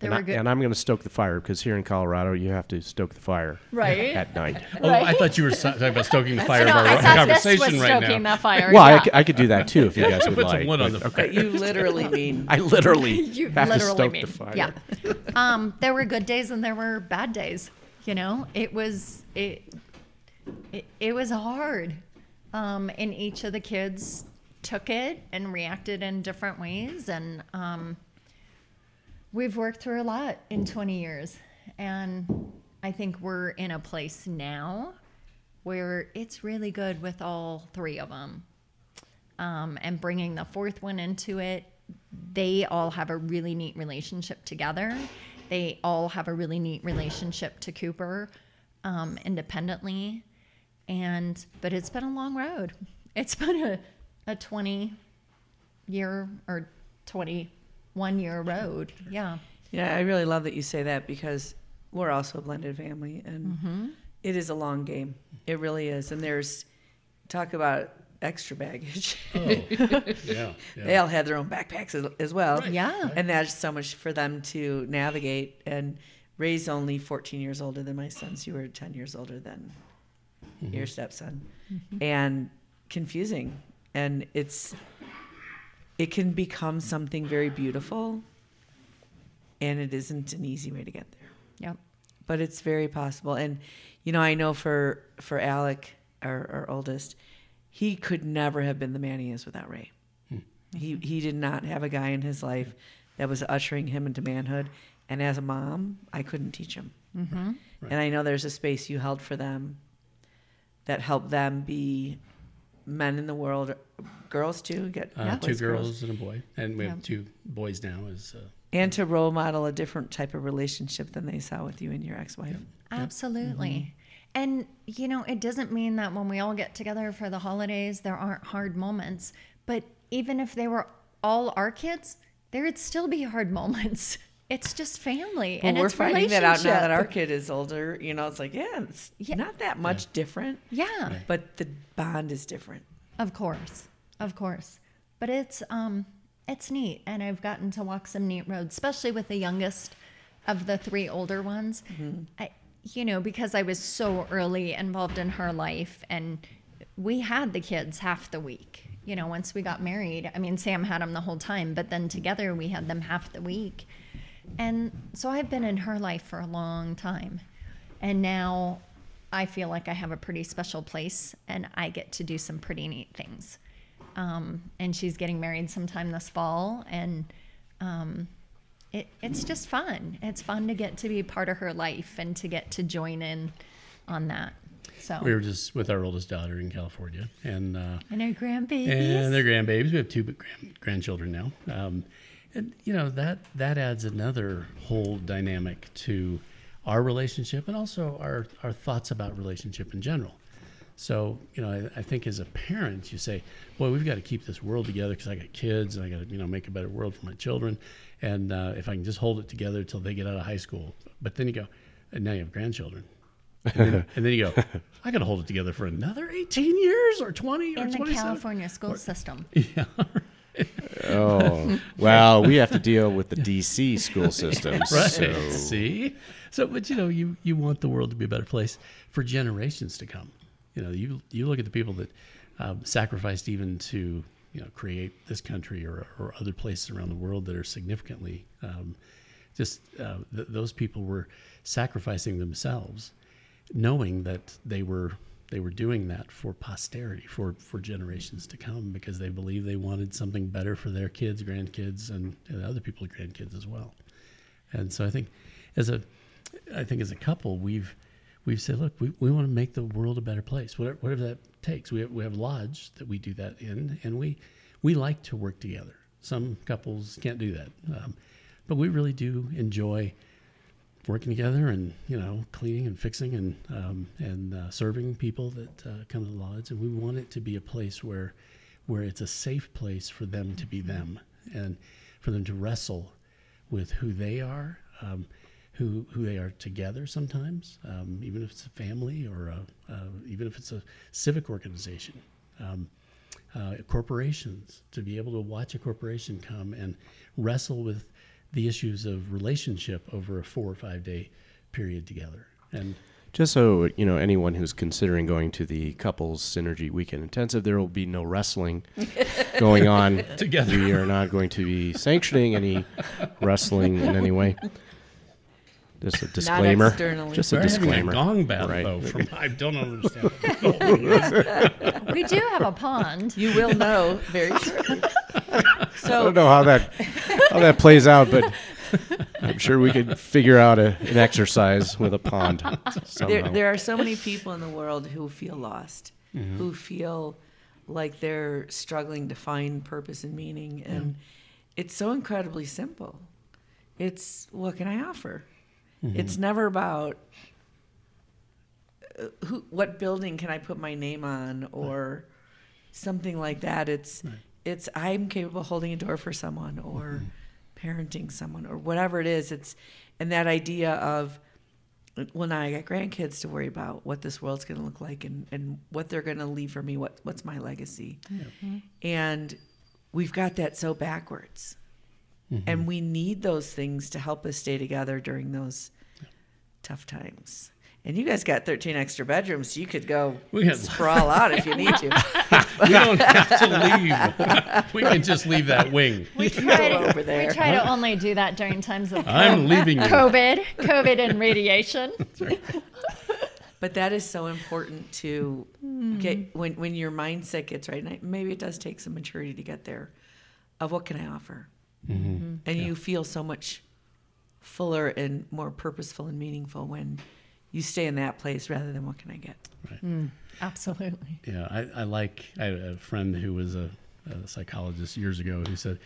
They and, were I, good. and I'm going to stoke the fire because here in Colorado, you have to stoke the fire Right. at night. oh i thought you were talking about stoking the fire no, of our I thought this conversation was right stoking now the fire. Well, I yeah. c- I, could do that too if you guys would Put some like. wood on but- the okay. But you literally mean I literally you have to stoke mean the fire. yeah um there were good days and there were bad days you know it was it it, it was hard um and each of the kids took it and reacted in different ways and um we've worked through a lot in 20 years and i think we're in a place now where it's really good with all three of them um, and bringing the fourth one into it. They all have a really neat relationship together. They all have a really neat relationship to Cooper um, independently. And, but it's been a long road. It's been a, a 20 year or 21 year road. Yeah. Yeah, I really love that you say that because we're also a blended family and mm-hmm. it is a long game. It really is. And there's talk about extra baggage. Oh, yeah, yeah. they all had their own backpacks as, as well. Yeah. And that's so much for them to navigate. And Ray's only 14 years older than my sons. You were 10 years older than your mm-hmm. stepson. Mm-hmm. And confusing. And it's, it can become something very beautiful. And it isn't an easy way to get there Yep. but it's very possible. And you know, I know for for Alec, our, our oldest, he could never have been the man he is without Ray. He he did not have a guy in his life that was ushering him into manhood. And as a mom, I couldn't teach him. Mm-hmm. And I know there's a space you held for them that helped them be men in the world, girls too. Get Uh, Yeah. Two boys, girls and a boy, and we Yeah. have two boys now. Is uh, and to role model a different type of relationship than they saw with you and your ex-wife. Absolutely. And, you know, it doesn't mean that when we all get together for the holidays, there aren't hard moments. But even if they were all our kids, there would still be hard moments. It's just family. Well, and we're it's finding that out now that our kid is older. You know, it's like, yeah, it's Yeah. not that much different, Yeah, but the bond is different. of course. Of course. But it's um it's neat and I've gotten to walk some neat roads, especially with the youngest of the three older ones. I you know, because I was so early involved in her life and we had the kids half the week. You know, once we got married, I mean Sam had them the whole time, but then together we had them half the week. And so I've been in her life for a long time. And now I feel like I have a pretty special place and I get to do some pretty neat things. Um, and she's getting married sometime this fall. And um, it, it's just fun. It's fun to get to be part of her life and to get to join in on that. So, we were just with our oldest daughter in California, and uh, and her grandbabies. and their grandbabies. We have two grand, grandchildren now, um, and you know that that adds another whole dynamic to our relationship and also our our thoughts about relationship in general. So you know, I, I think as a parent, you say, "Boy, we've got to keep this world together because I got kids and I got to you know make a better world for my children." And uh, if I can just hold it together till they get out of high school, but then you go, and now you have grandchildren. And then, and then you go, I got to hold it together for another 18 years or 20 or in the 27. California school system. Yeah. Oh, well, we have to deal with the DC school system. Right. So See? So, but you know, you, you want the world to be a better place for generations to come. You know, you, you look at the people that um, sacrificed even to, you know, create this country or, or other places around the world that are significantly um, just uh, th- those people were sacrificing themselves knowing that they were they were doing that for posterity for for generations to come because they believed they wanted something better for their kids grandkids and, and other people's grandkids as well. And so i think as a i think as a couple we've we've said look we, we want to make the world a better place whatever, whatever that takes. We have, we have lodge that we do that in and we we like to work together. Some couples can't do that um, but we really do enjoy working together and you know cleaning and fixing and um, and uh, serving people that uh, come to the lodge. And we want it to be a place where where it's a safe place for them to be them and for them to wrestle with who they are um, who who they are together sometimes um, even if it's a family or a, even if it's a civic organization um, uh, corporations to be able to watch a corporation come and wrestle with the issues of relationship over a four or five day period together. And just so you know, anyone who's considering going to the couples synergy weekend intensive, there will be no wrestling going on Together. We are not going to be sanctioning any wrestling in any way. Just a disclaimer. externally. Just a we're having disclaimer. gong battle Right. though. From, I don't understand. we do have a pond. You will know very shortly. I So don't know how that how that plays out, but I'm sure we could figure out a, an exercise with a pond there, there are so many people in the world who feel lost, who feel like they're struggling to find purpose and meaning, and it's so incredibly simple. It's what can I offer? It's never about uh, who, what building can I put my name on, or something like that. It's it's I'm capable of holding a door for someone, or parenting someone, or whatever it is. It's and that idea of well now i got grandkids to worry about what this world's going to look like and, and what they're going to leave for me what what's my legacy. And we've got that so backwards. Mm-hmm. And we need those things to help us stay together during those tough times and you guys got 13 extra bedrooms so you could go We got- sprawl out if you need to we don't have to leave. we can just leave that wing. We try, to, over there. we try to only do that during times of I'm leaving you. COVID, COVID and radiation. But that is so important to Hmm. get when when your mindset gets right. And maybe it does take some maturity to get there, of what can I offer, Mm-hmm. and you feel so much fuller and more purposeful and meaningful when you stay in that place rather than what can I get. Mm, absolutely. Yeah, I, I like. I had a friend who was a, a psychologist years ago who said,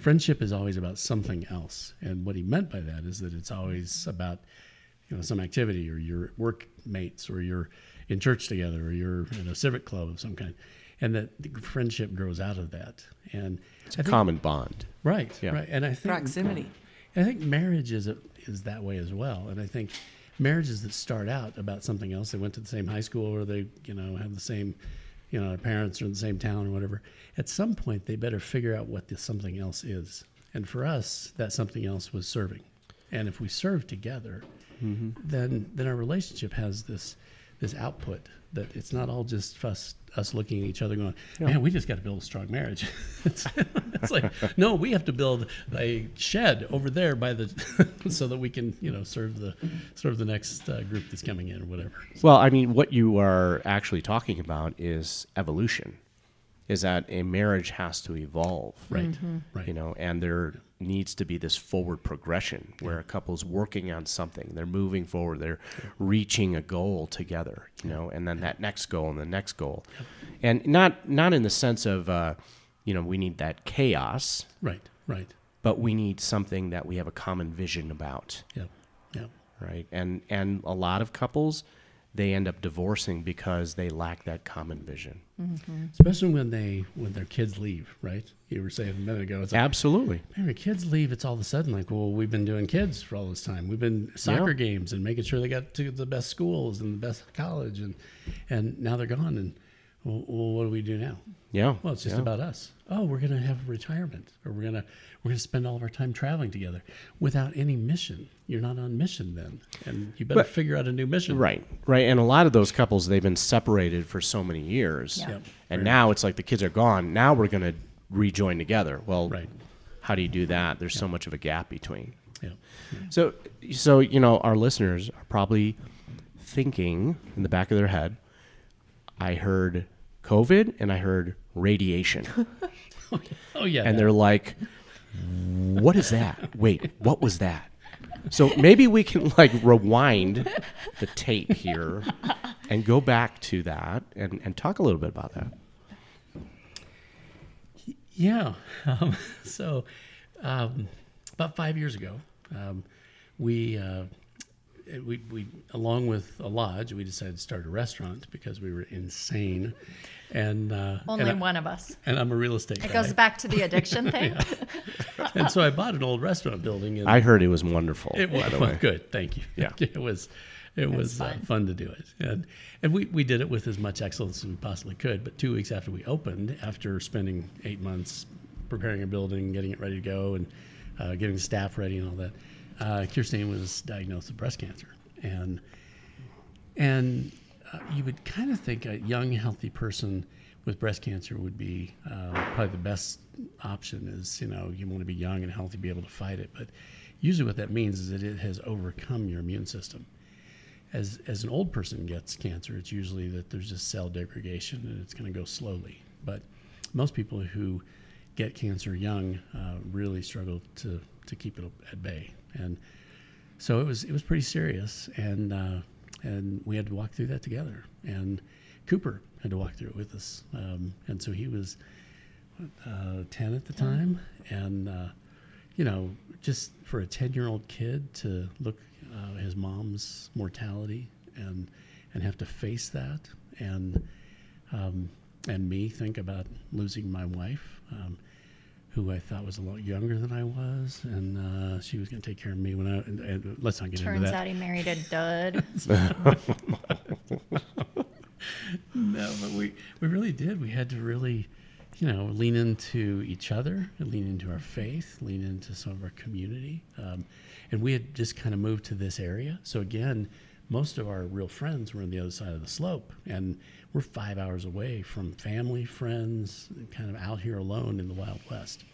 friendship is always about something else, and what he meant by that is that it's always about, you know, some activity or your workmates or you're in church together or you're in a civic club of some kind, and that the friendship grows out of that. And It's I a think- common bond. right, Yeah. right, and I think Proximity. I think marriage is a, is that way as well, and I think marriages that start out about something else, they went to the same high school or they you know have the same, you know, their parents are in the same town or whatever. At some point, they better figure out what this something else is. And for us, that something else was serving, and if we serve together, mm-hmm. then then our relationship has this this output that it's not all just us us looking at each other going, man, we just got to build a strong marriage. it's, it's like, no, we have to build a shed over there by the so that we can you know serve the serve the next uh, group that's coming in or whatever. Well, I mean, what you are actually talking about is evolution. Is that a marriage has to evolve, Right, right. You know, and there needs to be this forward progression where a couple's working on something, they're moving forward, they're reaching a goal together, you know, and then that next goal and the next goal, and not not in the sense of, uh, you know, we need that chaos, right, right. but we need something that we have a common vision about. yeah yep. right? And and a lot of couples they end up divorcing because they lack that common vision. Mm-hmm. Especially when they when their kids leave. Right. You were saying a minute ago. It's like, Absolutely. Man, when kids leave, it's all of a sudden like, well, we've been doing kids for all this time. We've been soccer Yeah. games and making sure they got to the best schools and the best college, and and now they're gone. And well, well what do we do now? Yeah. Well, it's just yeah. about us. Oh, we're gonna have retirement, or we're gonna we're gonna spend all of our time traveling together without any mission. You're not on mission then, and you better But- figure out a new mission. Right, right, and a lot of those couples they've been separated for so many years, Yeah. Yep. and now it's like the kids are gone. Now we're going to rejoin together. Well, Right. how do you do that? There's so much of a gap between. Yeah. So, so you know, our listeners are probably thinking in the back of their head, I heard COVID and I heard radiation. Oh, oh yeah. and that- they're like, "What is that? Wait, what was that?" So maybe we can like rewind the tape here and go back to that and, and talk a little bit about that. Yeah. Um, so, um, about five years ago, um, we, uh, we, we, along with a lodge, we decided to start a restaurant because we were insane. And, uh, Only and, I, one of us. and I'm a real estate It guy. goes back to the addiction thing. and so I bought an old restaurant building. And I heard it was wonderful. It was by the well, way. good. Thank you. Yeah. it was. It was uh, fun. fun to do it, and and we, we did it with as much excellence as we possibly could. But two weeks after we opened, after spending eight months preparing a building, getting it ready to go, and uh, getting the staff ready and all that, uh, Kerstin was diagnosed with breast cancer, and and uh, you would kind of think a young, healthy person with breast cancer would be uh, probably the best option. Is you know you want to be young and healthy, be able to fight it. But usually, what that means is that it has overcome your immune system. As as an old person gets cancer, it's usually that there's just cell degradation and it's going to go slowly. But most people who get cancer young uh, really struggle to to keep it at bay and so it was it was pretty serious, and uh, and we had to walk through that together. And Cooper had to walk through it with us, um, and so he was uh, ten at the time, and uh, you know, just for a ten-year-old kid to look uh, his mom's mortality and and have to face that, and um, and me think about losing my wife. Um, who I thought was a lot younger than I was, and uh, she was going to take care of me when I. And, and let's not get Turns into that. Turns out he married a dud. No, but we we really did. We had to really, you know, lean into each other, lean into our faith, lean into some of our community, um, and we had just kind of moved to this area. So again, most of our real friends were on the other side of the slope, and we're five hours away from family, friends, kind of out here alone in the Wild West.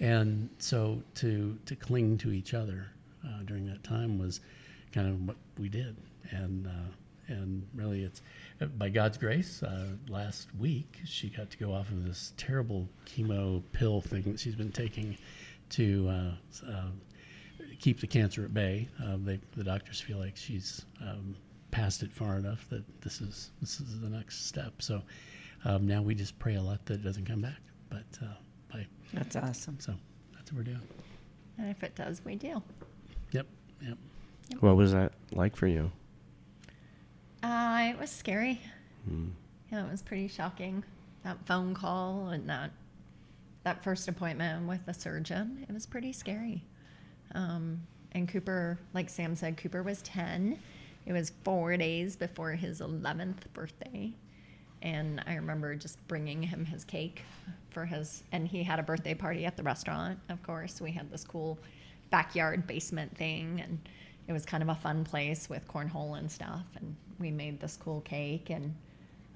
And so to to cling to each other uh, during that time was kind of what we did, and uh, and really, it's by God's grace. Uh, last week, she got to go off of this terrible chemo pill thing that she's been taking to uh, uh, keep the cancer at bay. Uh, they, the doctors feel like she's um, passed it far enough that this is this is the next step. So um, now we just pray a lot that it doesn't come back. But That's awesome. so that's what we're doing. And if it does, we do. Yep, yep. What was that like for you? Uh, it was scary. Hmm. Yeah, it was pretty shocking. That phone call and that that first appointment with the surgeon, it was pretty scary. Um, and Cooper, like Sam said, Cooper was 10. It was four days before his 11th birthday. And I remember just bringing him his cake for his, and he had a birthday party at the restaurant, of course. We had this cool backyard basement thing, and it was kind of a fun place with cornhole and stuff. And we made this cool cake, and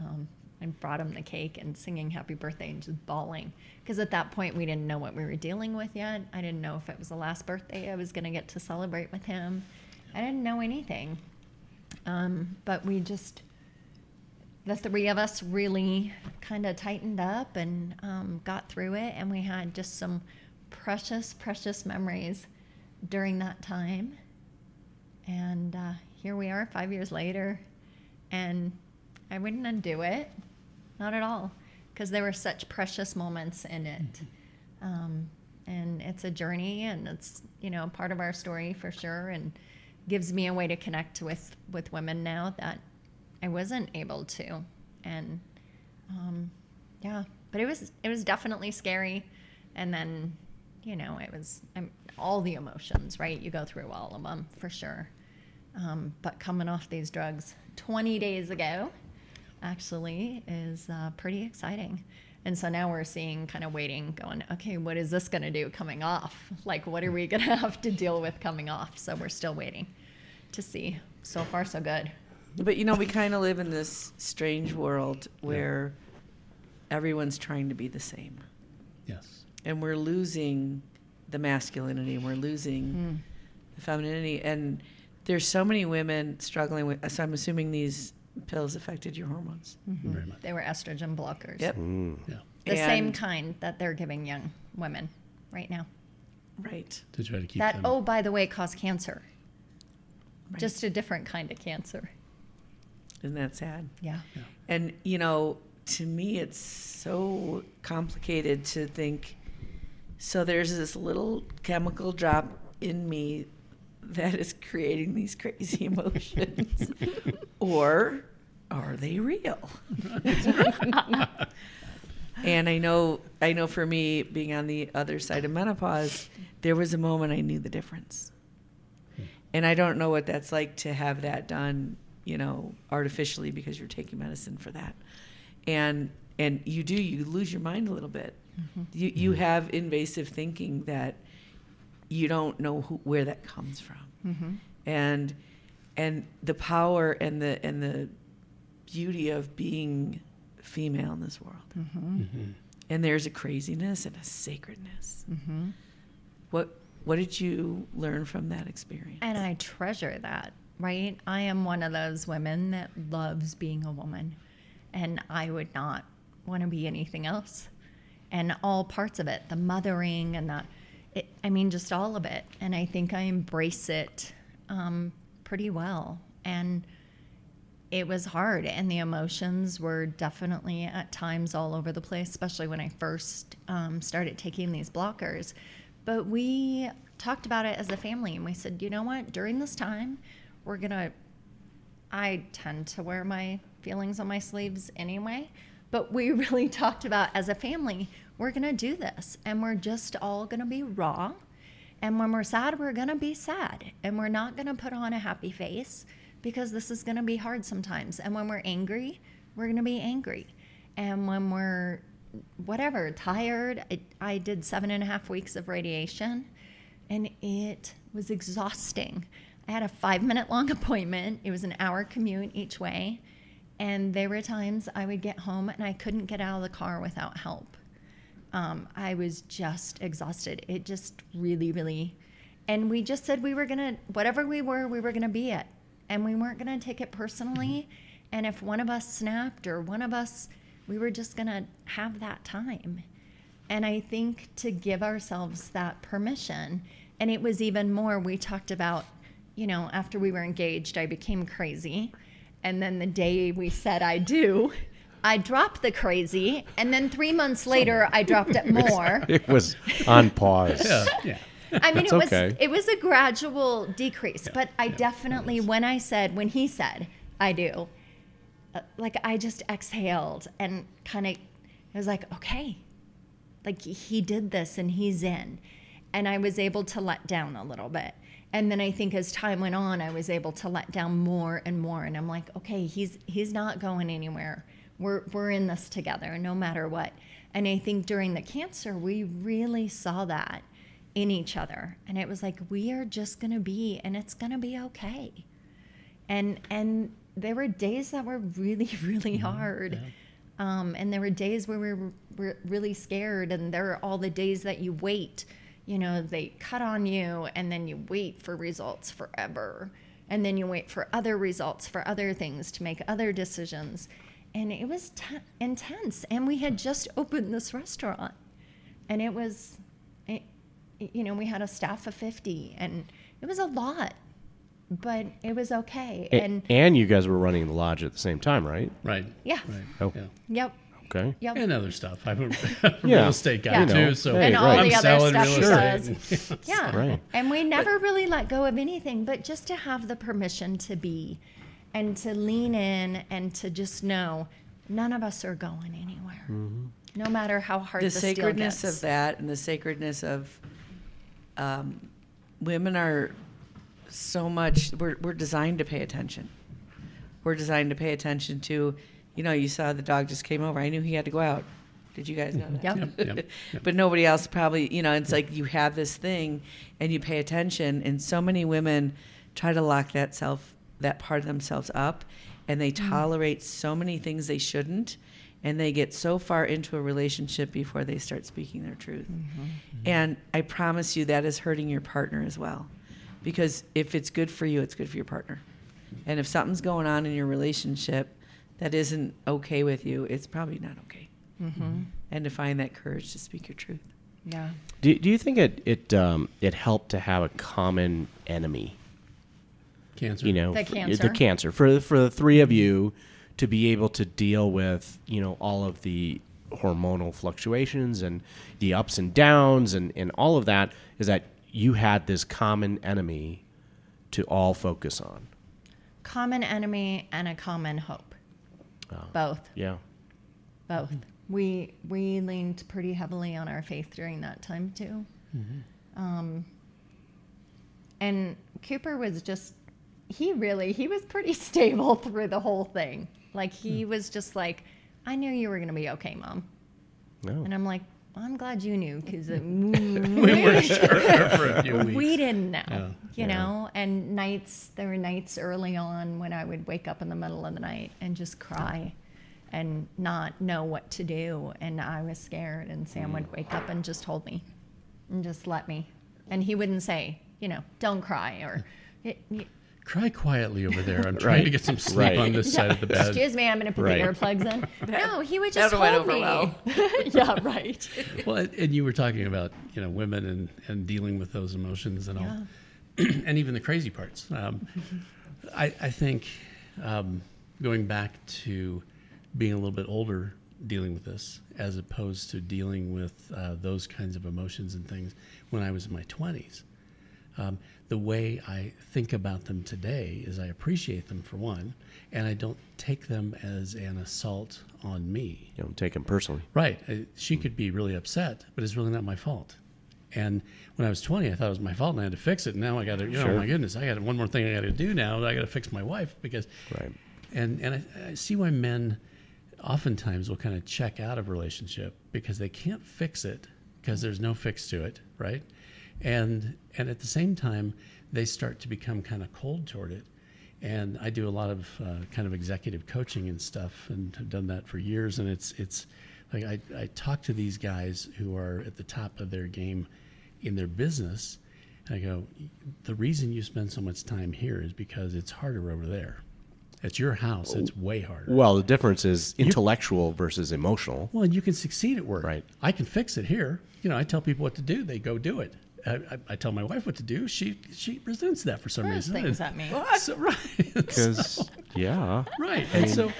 um, I brought him the cake and singing happy birthday and just bawling. Because at that point, we didn't know what we were dealing with yet. I didn't know if it was the last birthday I was going to get to celebrate with him. I didn't know anything. Um, but we just, the three of us really kind of tightened up and um, got through it. And we had just some precious, precious memories during that time. And uh, here we are five years later. And I wouldn't undo it, not at all, because there were such precious moments in it. Um, and it's a journey, and it's you know part of our story for sure, and gives me a way to connect with with women now that I wasn't able to, and um, yeah, but it was it was definitely scary, and then you know it was um, all the emotions, right? You go through all of them for sure. Um, but coming off these drugs 20 days ago, actually, is uh, pretty exciting. And so now we're seeing, kind of waiting, going, okay, what is this going to do coming off? Like, what are we going to have to deal with coming off? So we're still waiting to see. So far, so good. But you know, we kind of live in this strange world where everyone's trying to be the same. Yes. And we're losing the masculinity and we're losing the femininity. And there's so many women struggling with, so I'm assuming these pills affected your hormones. Very much. They were estrogen blockers. Yep. Mm. Yeah. The same kind that they're giving young women right now. Right. To try to keep that, them. oh, by the way, cause cancer. Right. Just a different kind of cancer. Isn't that sad? Yeah. And, you know, to me, it's so complicated to think so there's this little chemical drop in me that is creating these crazy emotions. or are they real? and I know I know for me being on the other side of menopause, there was a moment I knew the difference. Hmm. And I don't know what that's like to have that done, you know, artificially because you're taking medicine for that. And and you do you lose your mind a little bit. You you have invasive thinking that you don't know who, where that comes from. Mm-hmm. And and the power and the and the beauty of being female in this world. Mm-hmm. Mhm. And there's a craziness and a sacredness. Mm-hmm. What what did you learn from that experience? And I treasure that, right? I am one of those women that loves being a woman, and I would not want to be anything else. And all parts of it, the mothering and the, it, I mean, just all of it. And I think I embrace it um, pretty well. And it was hard, and the emotions were definitely at times all over the place, especially when I first um, started taking these blockers. But we talked about it as a family, and we said, you know what? During this time, we're gonna. I tend to wear my feelings on my sleeves anyway, but we really talked about as a family, we're gonna do this, and we're just all gonna be raw. And when we're sad, we're gonna be sad, and we're not gonna put on a happy face because this is gonna be hard sometimes. And when we're angry, we're gonna be angry. And when we're whatever, tired, I, I did seven and a half weeks of radiation, and it was exhausting. I had a five minute long appointment, it was an hour commute each way. And there were times I would get home and I couldn't get out of the car without help um, I was just exhausted. It just really, really, and we just said we were gonna, whatever we were, we were gonna be it. and we weren't going to take it personally. And if one of us snapped or one of us, we were just going to have that time. And I think to give ourselves that permission, and it was even more, we talked about, you know, after we were engaged, I became crazy. And then the day we said I do, I dropped the crazy. And then three months later, I dropped it more. It was on pause. Yeah, yeah. I mean, That's it was okay. it was a gradual decrease, but I definitely when I said when he said I do, uh, like I just exhaled and kind of it was like okay, like he did this and he's in, and I was able to let down a little bit. And then I think as time went on, I was able to let down more and more. And I'm like, okay, he's he's not going anywhere. We're we're in this together, no matter what. And I think during the cancer, we really saw that in each other, and it was like we are just gonna be, and it's gonna be okay. And and there were days that were really really hard. Um, and there were days where we were, were really scared, and there are all the days that you wait. You know, they cut on you, and then you wait for results forever. And then you wait for other results for other things to make other decisions. And it was t- intense. And we had just opened this restaurant, and it was, it, you know, we had a staff of 50, and it was a lot, but it was okay. A- And and you guys were running the lodge at the same time, right? Right. yeah, Right. Oh. Yeah. Okay. yep, Yep. And other stuff. I'm a Yeah. real estate guy Yeah. too, You know. so And all I'm the other selling stuff real he estate. and- Yeah. Right. And we never really let go of anything, but just to have the permission to be and to lean in and to just know none of us are going anywhere. Mm-hmm. No matter how hard the the, steel sacredness gets. of that and the sacredness of um, women are so much we're, we're designed to pay attention we're designed to pay attention to you know you saw the dog just came over. I knew he had to go out. Did you guys know mhm. that? Yep. Yep, yep, yep. but nobody else probably you know it's like you have this thing and you pay attention and so many women try to lock that self that part of themselves up and they mm. tolerate so many things they shouldn't and they get so far into a relationship before they start speaking their truth. Mm-hmm. Mm-hmm. And i promise you that is hurting your partner as well because if it's good for you it's good for your partner. And if something's going on in your relationship that isn't okay with you it's probably not okay and to find that courage to speak your truth. yeah. Do, do you think it it um, it helped to have a common enemy? Cancer. You know, The for- cancer? the cancer for for the three of you to be able to deal with you know all of the hormonal fluctuations and the ups and downs and and all of that is that you had this common enemy to all focus on. Common enemy and a common hope. Oh. Both. Yeah. Both. Mm-hmm. We we leaned pretty heavily on our faith during that time too. Mm-hmm. Um, and Cooper was just he really he was pretty stable through the whole thing. Like he hmm. was just like, I knew you were gonna be okay, mom. No. And I'm like, I'm glad you knew because uh, we weren't sure for a few weeks. we didn't know, Yeah. you know. And nights, there were nights early on when I would wake up in the middle of the night and just cry and not know what to do. And I was scared. And Sam would mm. wake up and just hold me and just let me. And he wouldn't say, you know, don't cry or, "Y- y- Cry quietly over there. I'm trying to get some sleep Right. on this side of the bed. excuse me, I'm going to put Right. the earplugs in. no, he would just That went hold over me. well. yeah, right. Well, and- and you were talking about you know women and, and dealing with those emotions and all, and even the crazy parts. Um, I, I think um, going back to being a little bit older, dealing with this as opposed to dealing with uh, those kinds of emotions and things when I was in my twenties. Um, the way I think about them today is I appreciate them for one, and I don't take them as an assault on me. You don't take them personally. Right. Uh, She could be really upset, but it's really not my fault. And when I was 20, I thought it was my fault and I had to fix it. And now I got to, you know, Sure. my goodness, I got one more thing I got to do now. I got to fix my wife because, Right. and, and I, I see why men oftentimes will kind of check out of a relationship because they can't fix it because there's no fix to it. Right. And, and at the same time, they start to become kind of cold toward it. And I do a lot of uh, kind of executive coaching and stuff, and have done that for years. And it's it's like I, I talk to these guys who are at the top of their game in their business, and I go, the reason you spend so much time here is because it's harder over there. It's your house. It's way harder. Well, the difference is intellectual versus emotional. Well, and you can succeed at work. Right. I can fix it here. You know, I tell people what to do. They go do it. I, I, I tell my wife what to do. She she resents that for some Throws reason. things And at me. So, right. Because So- yeah, right. And so,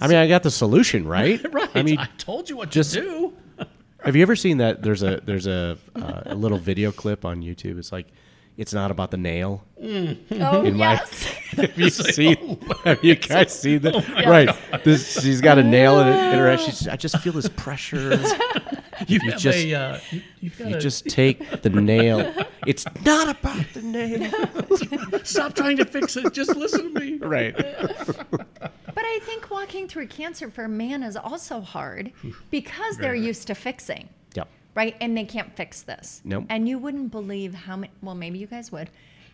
I mean, I got the solution, right? right. I mean, I told you what just- to do. have you ever seen that? There's a there's a uh, a little video clip on YouTube. It's like, it's not about the nail. Oh, In my- yes. Have you seen? Have you guys seen Oh that? right. This she's got a nail in, it, in her. head. She's. I just feel this pressure. You, you just- a, uh, you, you've got You to just take the nail. It's not about the nail. stop trying to fix it. Just listen to me. Right. But I think walking through cancer for a man is also hard because they're Right, right. used to fixing, Yep. Right? And they can't fix this. Nope. And you wouldn't believe how many, well, maybe you guys would,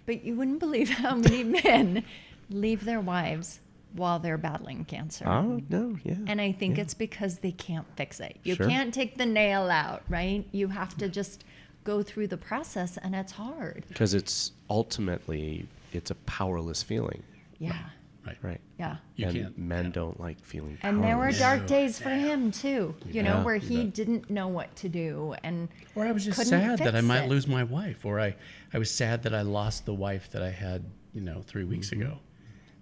but you wouldn't believe how many men leave their wives while they're battling cancer. Oh no. Yeah. And I think it's because they can't fix it. You Sure. can't take the nail out, right? You have to just go through the process, and it's hard. Because it's ultimately it's a powerless feeling, Yeah. Right. right? Yeah. You and can't. men don't like feeling. And there were powerless. dark days for him too, you know, where he bet. didn't know what to do. And Or I was just sad that I might it. lose my wife, or I, I was sad that I lost the wife that I had, you know, three weeks Mm-hmm. ago,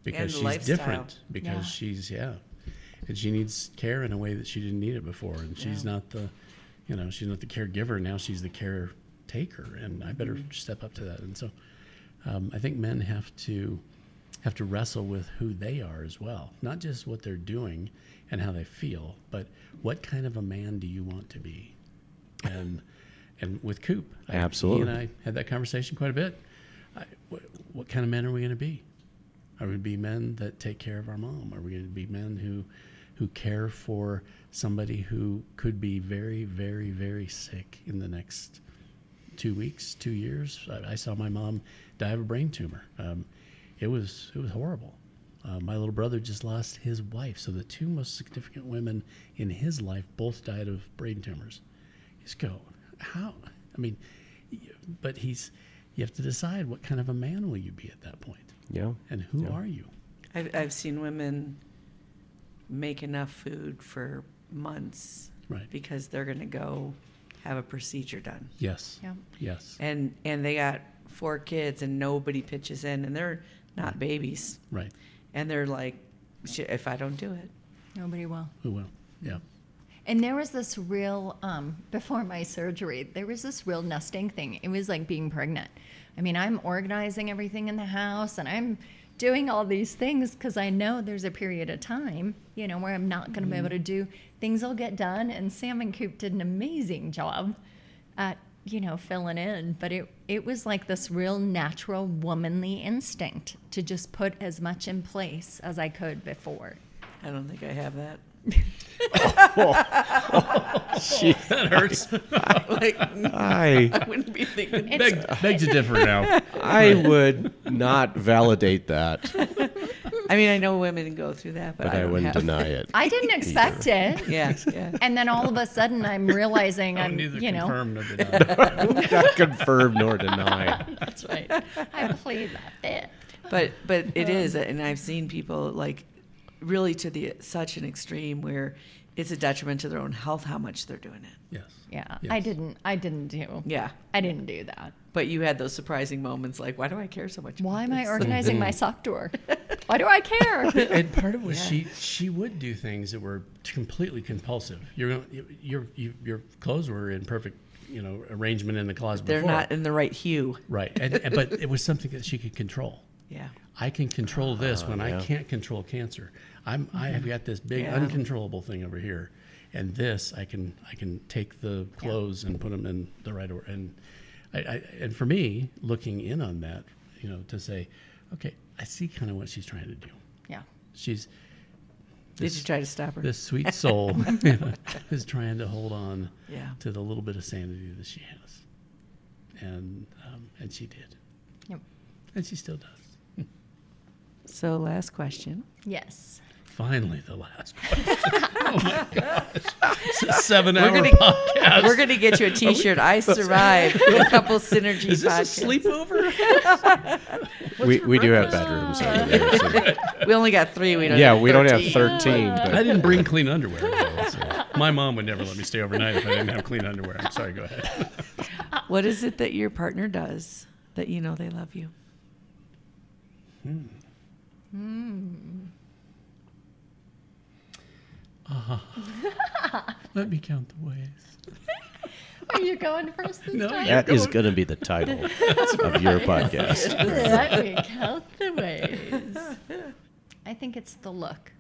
because the she's lifestyle. different. Because Yeah. she's yeah, and she needs care in a way that she didn't need it before, and she's not the, you know, she's not the caregiver now. She's the caretaker, and I better Mm-hmm. step up to that. And so, um, I think men have to have to wrestle with who they are as well, not just what they're doing and how they feel, but what kind of a man do you want to be? And and with Coop, I, Absolutely. he and I had that conversation quite a bit. I, what, what kind of men are we going to be? Are we going to be men that take care of our mom? Are we going to be men who who care for somebody who could be very, very, very sick in the next two weeks, two years? I, I saw my mom die of a brain tumor. Um, it was it was horrible. Uh, my little brother just lost his wife, so the two most significant women in his life both died of brain tumors. You just go, how? I mean, but he's. You have to decide what kind of a man will you be at that point, Yeah. and who Yeah. are you? I've, I've seen women make enough food for months Right. because they're going to go have a procedure done. Yes. Yeah. Yes. And and they got four kids and nobody pitches in and they're not babies. Right. And they're like if I don't do it. nobody will. Who will? Yeah. And there was this real, um, before my surgery, there was this real nesting thing. It was like being pregnant. I mean, I'm organizing everything in the house and I'm doing all these things because I know there's a period of time, you know, where I'm not going to be able to do things will get done. And Sam and Coop did an amazing job at, you know, filling in. But it, it was like this real natural womanly instinct to just put as much in place as I could before. I don't think I have that. That hurts. like I I wouldn't be thinking It's- beg, beg to differ now. I would not validate that, I mean I know women go through that, but, but I, I wouldn't have deny it. I didn't expect it. Yeah, yeah. And then all of a sudden, I'm realizing Oh, I'm, neither you know, confirm nor deny. Not confirm nor deny. that's right. I played that bit. but but it is and i've seen people like really to the such an extreme where it's a detriment to their own health how much they're doing it yes. Yeah, Yes. I didn't. I didn't do. yeah I didn't do that. but you had those surprising moments like why do i care so much about Why am I organizing my sock drawer? Why do I care? And part of it was she she would do things that were completely compulsive. Your your your clothes were in perfect you know arrangement in the closet. they're before. not in the right hue right, and, and- but it was something that she could control. yeah I can control this ah, when yeah. I can't control cancer. I'm I have got this big Yeah. uncontrollable thing over here, and this I can I can take the clothes and put them in the right order. And I, I and for me, looking in on that, you know, to say, okay, I see kind of what she's trying to do. yeah. She's did you try to stop her this sweet soul is trying to hold on Yeah. to the little bit of sanity that she has, and um, and she did, Yep. and she still does. so last question Yes. Finally the last question. oh my gosh. It's a seven hour gonna- podcast. We're gonna get you a T-shirt. I survived the Couples Synergy Is this podcast. a sleepover? we, we do have bedrooms over oh, there. so- We only got three. We don't. yeah, have we don't have 13. 13. I didn't bring clean underwear. though, so. My mom would never let me stay overnight if I didn't have clean underwear. I'm sorry, go ahead. What is it that your partner does that you know they love you? Hmm. Hmm. Uh-huh. Let me count the ways. Are you going first this No, time? that is going- going to be the title of your podcast. Let me count the ways. I think it's the look,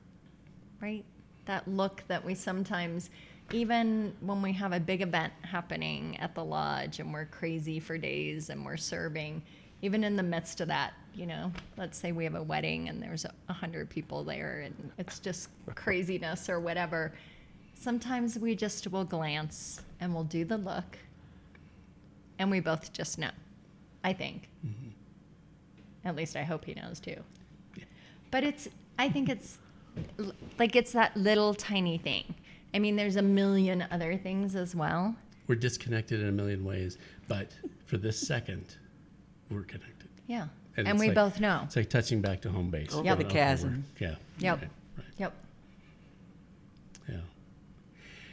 right? That look that we sometimes, even when we have a big event happening at the lodge and we're crazy for days and we're serving, even in the midst of that, you know, let's say we have a wedding and there's a hundred people there and it's just craziness or whatever. Sometimes we just will glance and we'll do the look and we both just know, I think. Mm-hmm. At least I hope he knows too. But it's, I think it's like it's that little tiny thing. I mean, there's a million other things as well. We're disconnected in a million ways, but for this second, we're connected. Yeah. And And, we like- both know. It's like touching back to home base. Over Yep. the chasm. we're- Yeah. Yep. Right, right. Yep. Yeah.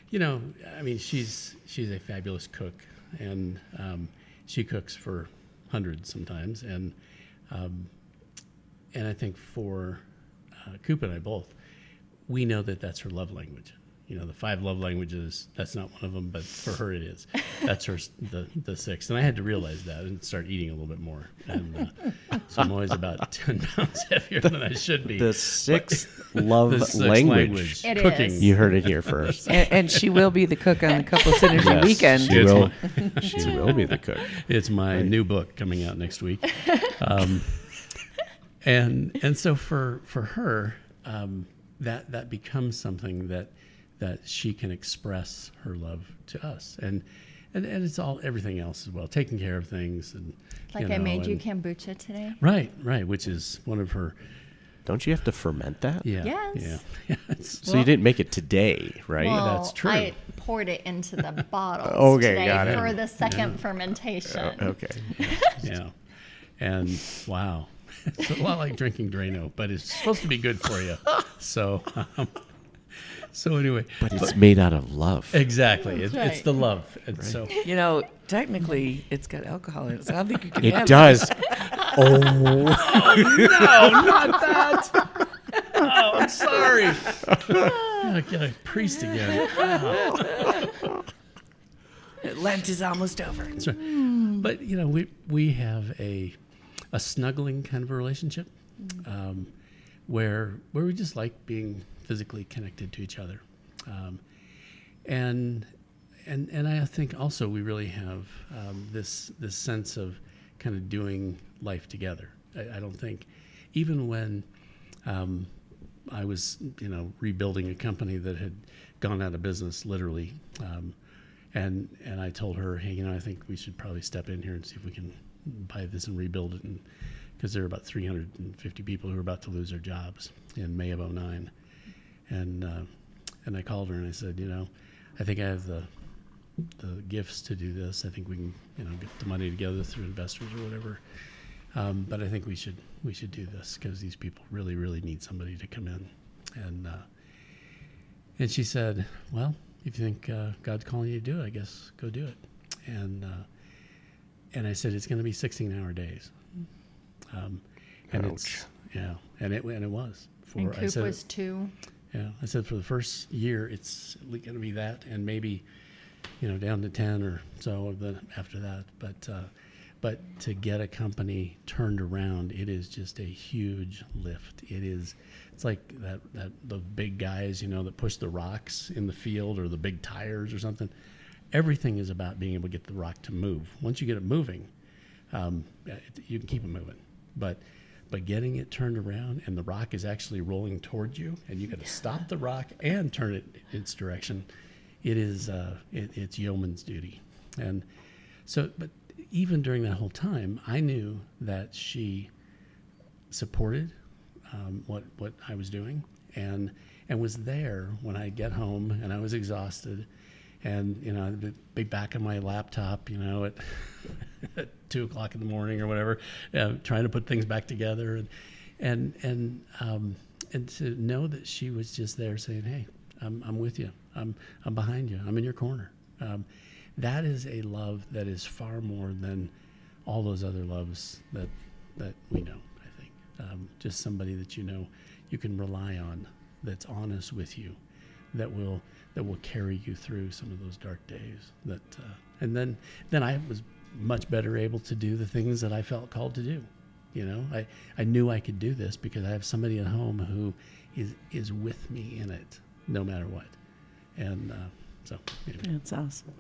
You know, I mean, she's she's a fabulous cook, and um, she cooks for hundreds sometimes, and um, and I think for uh, Coop and I both, we know that that's her love language. You know, the five love languages. That's not one of them, but for her it is. That's her the the sixth, and I had to realize that and start eating a little bit more. And uh, so I'm always about ten pounds heavier than I should be. The sixth love The sixth language. It cooking. is. You heard it here first. And, and she will be the cook on the Couples Synergy Yes, weekend. She It's will, she will be the cook. It's my new book coming out next week, um, and and so for for her, um, that that becomes something that that she can express her love to us, and and, and it's all everything else as well, taking care of things, and Like you I know, made you kombucha today. right, right, which is one of her, Don't you have to ferment that? yeah, Yes. yeah, yeah. It's, So you didn't make it today, right? Well, that's true. I poured it into the bottles Okay, today got it. for the second fermentation. okay. yeah, and wow, it's a lot like drinking Drano, but it's supposed to be good for you. So, um, so anyway, But it's made out of love. Exactly. It's, it's the love. And so You know, technically, it's got alcohol in it, so I don't think you can It have does. Oh, No, not that. Oh, I'm sorry. I get a priest again. it. Lent is almost over. That's right. But you know, we we have a a snuggling kind of a relationship, um, where where we just like being physically connected to each other, um, and and and I think also we really have um, this this sense of kind of doing life together. I, I don't think even when um, I was you know rebuilding a company that had gone out of business literally. Um, and and I told her, hey, you know, I think we should probably step in here and see if we can buy this and rebuild it, and because there are about 350 people who are about to lose their jobs in May of 09, and uh, and I called her and I said, you know, I think I have the the gifts to do this. I think we can, you know, get the money together through investors or whatever. Um, but I think we should we should do this because these people really really need somebody to come in, and uh, and she said, well, if you think uh, God's calling you to do it, I guess go do it. And uh, and I said it's going to be 16 hour days. Um, and it's yeah, and it and it was. For, And I said, was two. yeah, I said for the first year it's going to be that, and maybe you know down to 10 or so of the after that. But uh, but to get a company turned around, it is just a huge lift. It is. It's like that that the big guys, you know, that push the rocks in the field or the big tires or something. Everything is about being able to get the rock to move. Once you get it moving, um, it- you can keep it moving. But but getting it turned around and the rock is actually rolling towards you, and you got to stop the rock and turn it its direction. It is uh, it, it's yeoman's duty, and so. But even during that whole time, I knew that she supported um, what what I was doing, and and was there when I'd get home and I was exhausted, and you know I'd be back on my laptop, you know, at, at two o'clock in the morning or whatever, uh, trying to put things back together, and and and um, and to know that she was just there saying, "Hey, I'm I'm with you. I'm I'm behind you. I'm in your corner." Um, that is a love that is far more than all those other loves that that we know. I think um, just somebody that you know you can rely on, that's honest with you, that will that will carry you through some of those dark days. That uh, and then then I was much better able to do the things that I felt called to do. You know, I, I knew I could do this because I have somebody at home who is is with me in it, no matter what. And uh, so, anyway, That's awesome.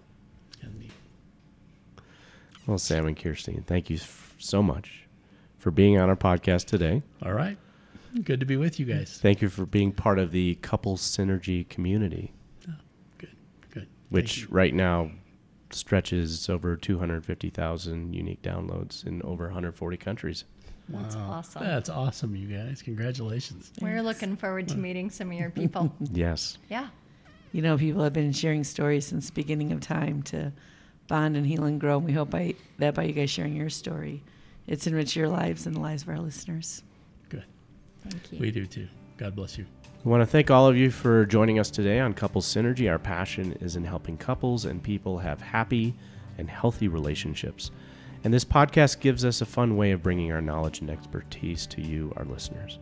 kind of. Well, Sam and Kerstin, thank you f- so much for being on our podcast today. All right, good to be with you guys. Thank you for being part of the Couples Synergy community, oh, Good, good. Which right now stretches over 250,000 unique downloads in over 140 countries. That's Wow. awesome. That's awesome, you guys. Congratulations. We're looking forward to meeting some of your people. Yes. yeah. You know, people have been sharing stories since the beginning of time to bond and heal and grow. And we hope by that by you guys sharing your story, it's enriched your lives and the lives of our listeners. Good. Thank you. We do too. God bless you. We want to thank all of you for joining us today on Couples Synergy. Our passion is in helping couples and people have happy and healthy relationships. And this podcast gives us a fun way of bringing our knowledge and expertise to you, our listeners.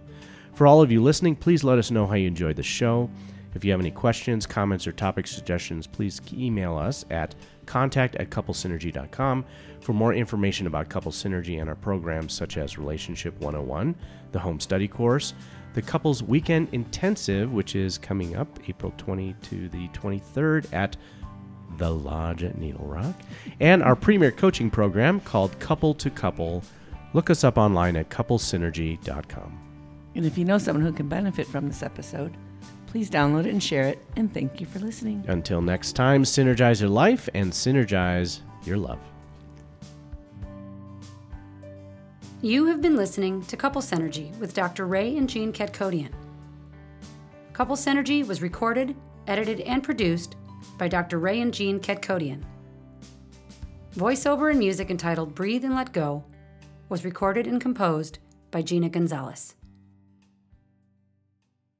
For all of you listening, please let us know how you enjoyed the show. If you have any questions, comments, or topic suggestions, please email us at contact at couplessynergy.com for more information about Couples Synergy and our programs such as Relationship 101, the Home Study Course, the Couples Weekend Intensive, which is coming up April 20 to the 23rd at the Lodge at Needle Rock, and our premier coaching program called Couple to Couple. Look us up online at couplessynergy.com. And if you know someone who can benefit from this episode, please download it and share it. And thank you for listening. Until next time, synergize your life and synergize your love. You have been listening to Couples Synergy with Dr. Ray and Jean Ketkodian. Couples Synergy was recorded, edited, and produced by Dr. Ray and Jean Ketkodian. Voiceover and music entitled Breathe and Let Go was recorded and composed by Gina Gonzalez.